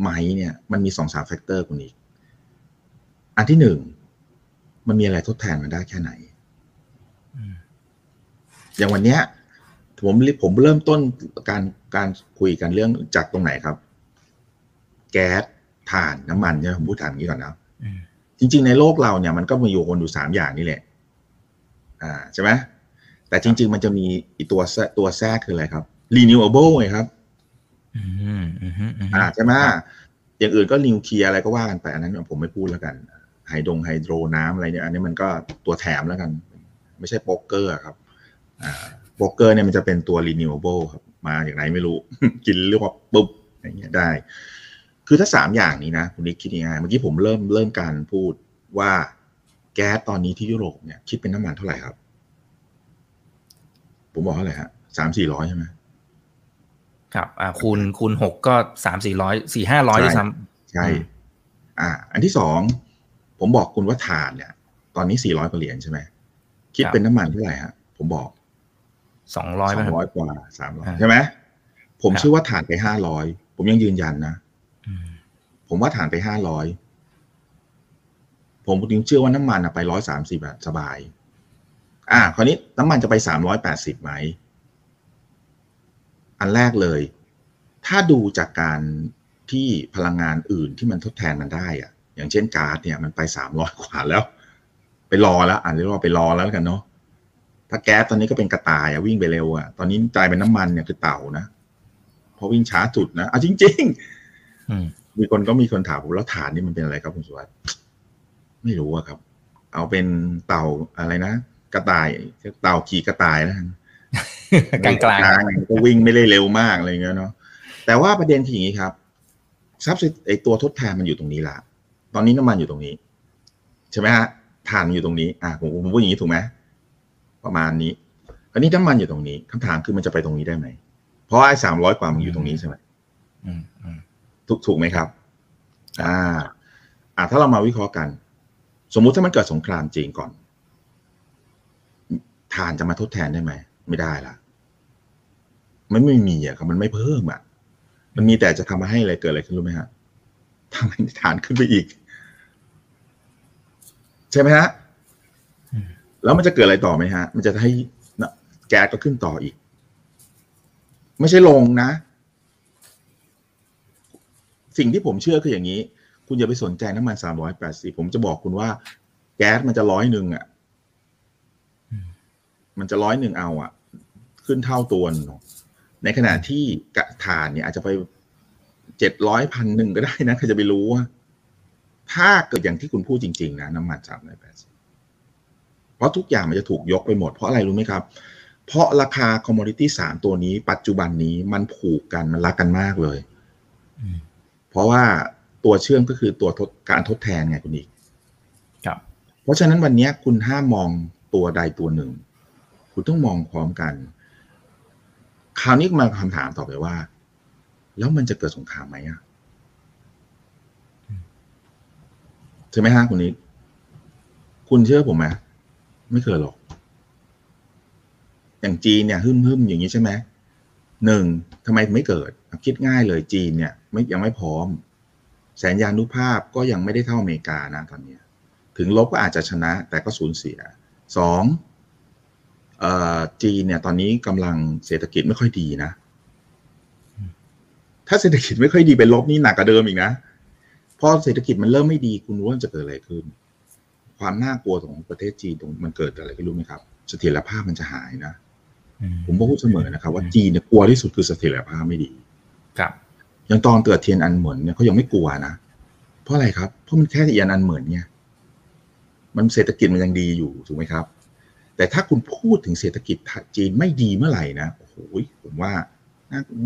ไหมเนี่ย มันมีสองสาม factor คุณอีก อันที่หนึ่งมันมีอะไรทดแทนมันได้แค่ไหนอืมอย่างวันเนี้ยผมผมเริ่มต้นการการคุยกันเรื่องจากตรงไหนครับ แก๊สถ่านน้ำมันเนี่ยผมพูดถ่านอย่างนี้ก่อนนะอืมจริง ๆ ในโลกเราเนี่ยมันก็มีอยู่คนอยู่สามอย่างนี่แหละ อ่าใช่ไหมแต่จริง ๆ มันจะมีอีกตัวแทรกตัวแทรกคืออะไรครับ renewable ไงครับอืมอืมอืมอืมอ่าใช่ไหมอย่างอื่นก็นิวเคลียร์อะไรก็ว่ากันไปอันนั้นผมไม่พูดแล้วกันไฮดง hydro น้ำอะไรเนี่ย อันนี้มันก็ตัวแถมแล้วกัน ไม่ใช่โป๊กเกอร์ครับอ่าโป๊กเกอร์เนี่ยมันจะเป็นตัว renewable ครับ มาอย่างไรไม่รู้ กินเรียกว่าปุ๊บอย่างเงี้ยได้ คือถ้าสามอย่างนี้นะคุณนิกคิดยังไงเมื่อกี้ผมเริ่มเริ่มการพูดว่าแก๊สตอนนี้ที่ยุโรปเนี่ยคิดเป็นน้ำมันเท่าไหร่ครับ ผมบอกเท่าไหร่ฮะสามสี่ร้อยใช่ไหมครับ อ่าคูณคูณหกก็สามสี่ร้อยสี่ห้าร้อยใช่ด้วยซ้ใช่อืมอ่า อันที่สองผมบอกคุณว่าถ่านเนี่ย ตอนนี้สี่ร้อยกว่าเหรียญใช่ไหมคิดเป็นน้ำมันเท่าไหร่ฮะผมบอกำสองร้อยสไหมองครับร้อยกว่าสามร้อยอ่าใช่ไหมผมครับเชื่อว่าถ่านไปห้าร้อยผมยังยืนยันนะอืม ผมว่าถ่านไปห้าร้อยผมยังเชื่อว่าน้ำมันอะไปร้อยสามสิบสบาย อ่า คราวนี้น้ำมันจะไปสามร้อยแปดสิบไหม อันแรกเลย ถ้าดูจากการที่พลังงานอื่นที่มันทดแทนมันได้อะอย่างเช่นก๊าซเนี่ยมันไปสามร้อยกว่าแล้ว ไปรอแล้วอ่านเรียกว่าไปรอแล้วกันเนาะถ้าแก๊สตอนนี้ก็เป็นกระต่ายอะวิ่งไปเร็วอะตอนนี้กลายเป็นน้ำมันเนี่ยคือเต่านะเพราะวิ่งช้าสุดนะอะจริงๆอื มมีคนก็มีคนถามผมแล้วฐานนี่มันเป็นอะไรครับคุณสุวัสดิ์ไม่รู้อะครับ เอาเป็นเต่าอะไรนะกระต่ายเต่าขี่กระต่ายนะกลางกลางๆก็วิ่งไม่ได้เร็วมากอะไรเงี้ยเนาะแต่ว่าประเด็นคืออย่างนี้ครับทรัพย์ไอตัวทดแทนมันอยู่ตรงนี้ละตอนนี้น้ำมันอยู่ตรงนี้ ใช่ไหมฮะถ่านมันอยู่ตรงนี้อะผมผมพูดอย่างนี้ถูกไหมประมาณนี้อันนี้น้ำมันอยู่ตรงนี้คำถามคือมันจะไปตรงนี้ได้ไหมเพราะไอ้สามร้อยกว่ามันอยู่ตรงนี้ใช่ไหมอืมอืม ถูกถูกไหมครับ อ่า อ่าถ้าเรามาวิเคราะห์กัน สมมุติถ้ามันเกิดสงครามจริงก่อนฐานจะมาทดแทนได้ไหม ไม่ได้ละมันไม่มีอะครับมันไม่เพิ่มอะ มันมีแต่จะทำมาให้อะไรเกิดอะไรขึ้นรู้ไหมฮะทำให้ฐานขึ้นไปอีก ใช่ไหมฮะอืมแล้วมันจะเกิดอะไรต่อไหมฮะ มันจะให้น่ะแก๊สก็ขึ้นต่ออีก ไม่ใช่ลงนะ สิ่งที่ผมเชื่อคืออย่างนี้ คุณอย่าไปสนใจน้ำมันสามร้อยแปดสิบผมจะบอกคุณว่า แก๊สมันจะร้อยหนึ่งอะอืมมันจะร้อยหนึ่งเอาอะ ขึ้นเท่าตัวหนึ่งในขณะที่กระถ่านเนี่ยอาจจะไปเจ็ดร้อยพันหนึ่งก็ได้นะใครจะไปรู้ว่าถ้าเกิดอย่างที่คุณพูดจริง ๆ นะ น้ำมันสามร้อยแปดสิบเพราะทุกอย่างมันจะถูกยกไปหมด เพราะอะไรรู้ไหมครับ เพราะราคาคอมมอดิตี้สามตัวนี้ ปัจจุบันนี้มันผูกกันมันรักกันมากเลยอืม เพราะว่าตัวเชื่อมก็คือตัวทดการทดแทนไงคุณอีกครับ เพราะฉะนั้นวันนี้คุณห้ามมองตัวใดตัวหนึ่ง คุณต้องมองพร้อมกัน คราวนี้มาคำถามต่อไปว่า แล้วมันจะเกิดสงครามไหมอะใช่ไหมฮะคุณนิกคุณเชื่อผมไหมไม่เคยหรอก อย่างจีนเนี่ย หึ่มหึมๆอย่างนี้ใช่ไหมหนึ่งทำไมไม่เกิด คิดง่ายเลยจีนเนี่ย ไม่ยังไม่พร้อม แสนยานุภาพก็ยังไม่ได้เท่าอเมริกานะตอนเนี้ยถึงลบก็อาจจะชนะแต่ก็สูญเสียสองเอ่อจีนเนี่ยตอนนี้กำลังเศรษฐกิจไม่ค่อยดีนะ ถ้าเศรษฐกิจไม่ค่อยดีไปลบนี่หนักกว่าเดิมอีกนะพอเศรษฐกิจมันเริ่มไม่ดีคุณรู้ว่ามันจะเกิดอะไรขึ้น ความน่ากลัวของประเทศจีนตรงมันเกิดอะไรขึ้นรู้ไหมครับ เสถียรภาพมันจะหายนะอืมผมก็พูดเสมอนะครับ ว่าจีนเนี่ยกลัวที่สุดคือเสถียรภาพไม่ดี ครับ อย่างตอนเกิดเทียนอันเหมือนเนี่ยเขายังไม่กลัวนะ เพราะอะไรครับ เพราะมันแค่อีกอันเหมือนไงมันเศรษฐกิจมันยังดีอยู่ถูกไหมครับ แต่ถ้าคุณพูดถึงเศรษฐกิจจีนไม่ดีเมื่อไหร่นะโอ้โหผมว่า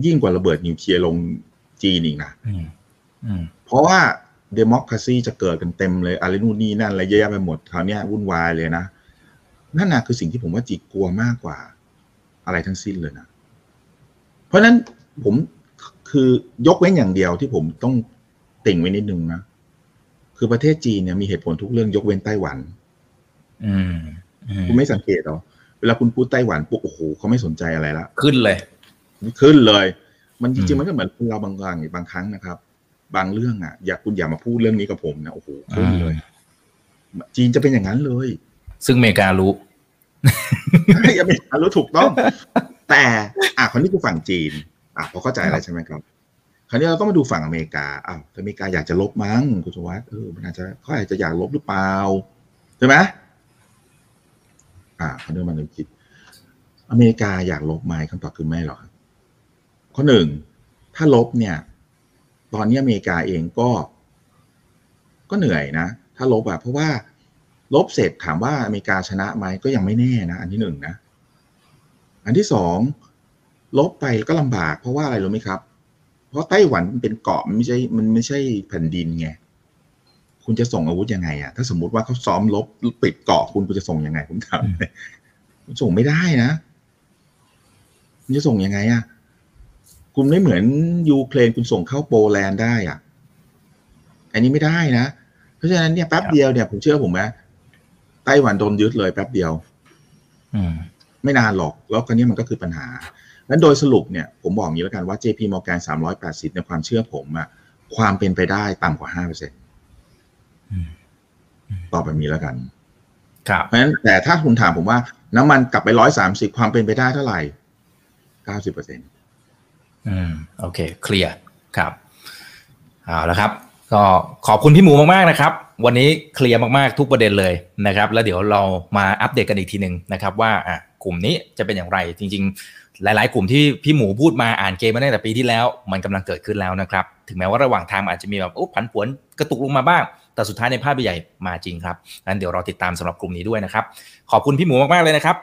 ยิ่งกว่าระเบิดนิวเคลียร์ลงจีนอีกนะเพราะว่าเดโมคราซีจะเกิดกันเต็มเลยอะไรนู่นนี่นั่นอะไรเยอะแยะไปหมดคราวนี้วุ่นวายเลยนะ นั่นนะคือสิ่งที่ผมว่าจีกลัวมากกว่า อะไรทั้งสิ้นเลยนะ เพราะฉะนั้นผม คือยกเว้นอย่างเดียวที่ผมต้องติ่งไว้นิดนึงนะคือประเทศจีนเนี่ยมีเหตุผลทุกเรื่องยกเว้นไต้หวัน อืมคุณไม่สังเกตหรอเวลาคุณพูดไต้หวันปุ๊บโอ้โหเขาไม่สนใจอะไรละขึ้นเลยขึ้นเลย มันจริงๆมันก็เหมือนเราบางครั้งบางครั้งนะครับ บางเรื่องอะ อยากคุณอย่ามาพูดเรื่องนี้กับผมนะโอ้โหขึ้นเลย จีนจะเป็นอย่างนั้นเลย ซึ่งอเมริการู้อเมริการู้ถูกต้อง แต่อะคนนี้คือฝั่งจีน อะพอเข้าใจอะไรใช่ไหมครับ คราวนี้เราต้องมาดูฝั่งอเมริกาอ้าวอเมริกาอยากจะลบมั้งคุณสวัสดิ์เออมันอาจจะเขาอาจจะอยากลบหรือเปล่าใช่ไหมอ่าเขาเดินมาหนึ่งคิด อเมริกาอยากลบไหมคำตอบคือไม่หรอกข้อหนึ่งถ้าลบเนี่ย ตอนนี้อเมริกาเองก็ ก็เหนื่อยนะ ถ้าลบอะเพราะว่าลบเสร็จถามว่าอเมริกาชนะไหมก็ยังไม่แน่นะ อันที่หนึ่งนะ อันที่สอง ลบไปก็ลำบาก เพราะว่าอะไรรู้ไหมครับ เพราะไต้หวันมันเป็นเกาะมันไม่ใช่มันไม่ใช่แผ่นดินไงคุณจะส่งอาวุธยังไงอะถ้าสมมติว่าเขาซ้อมลบปิดเกาะคุณคุณจะส่งยังไงผมถามคุณส่งไม่ได้นะคุณจะส่งยังไงอะคุณไม่เหมือนยูเครนคุณส่งเข้าโปแลนด์ได้อะ อันนี้ไม่ได้นะ เพราะฉะนั้นเนี่ยแป๊บเดียวเนี่ยผมเชื่อผมไหมไต้หวันโดนยึดเลยแป๊บเดียวไม่นานหรอก แล้วคราวนี้มันก็คือปัญหา นั้นโดยสรุปเนี่ยผมบอกอย่างนี้แล้วกันว่า JP Morgan 380 ในความเชื่อผมอะความเป็นไปได้ต่ำกว่า5%เปอร์เซ็นต์ตอบแบบนี้แล้วกัน ครับ เพราะฉะนั้นแต่ถ้าคุณถามผมว่า น้ำมันกลับไปร้อยสามสิบความเป็นไปได้เท่าไหร่เก้าสิบเปอร์เซ็นต์อืม โอเค เคลียร์ ครับ เอาละครับ ก็ขอบคุณพี่หมูมาก ๆ นะครับ วันนี้เคลียร์มากๆทุกประเด็นเลยนะครับ แล้วเดี๋ยวเรามาอัปเดตกันอีกทีหนึ่งนะครับ ว่าอะกลุ่มนี้จะเป็นอย่างไร จริง ๆ หลาย ๆ กลุ่มที่พี่หมูพูดมาอ่านเกมมาตั้งแต่ปีที่แล้ว มันกำลังเกิดขึ้นแล้วนะครับ ถึงแม้ว่าระหว่างทางอาจจะมีแบบโอ้ผันผวนกระตุกลงมาบ้าง แต่สุดท้ายในภาพใหญ่มาจริงครับงั้นเดี๋ยวรอติดตามสำหรับกลุ่มนี้ด้วยนะครับ ขอบคุณพี่หมูมาก ๆ เลยนะครับ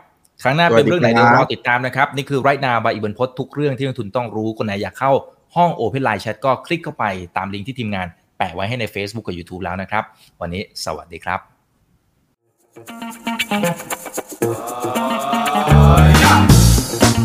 ครั้งหน้าเป็นเรื่องไหนเดี๋ยวรอติดตามนะครับ นี่คือไรนาบายอิบันพศทุกเรื่องที่นักทุนต้องรู้คนไหนอยากเข้าห้อง Open Line Chat ก็คลิกเข้าไปตามลิงก์ที่ทีมงานแปะไว้ให้ใน Facebook กับ YouTube แล้วนะครับ วันนี้สวัสดีครับ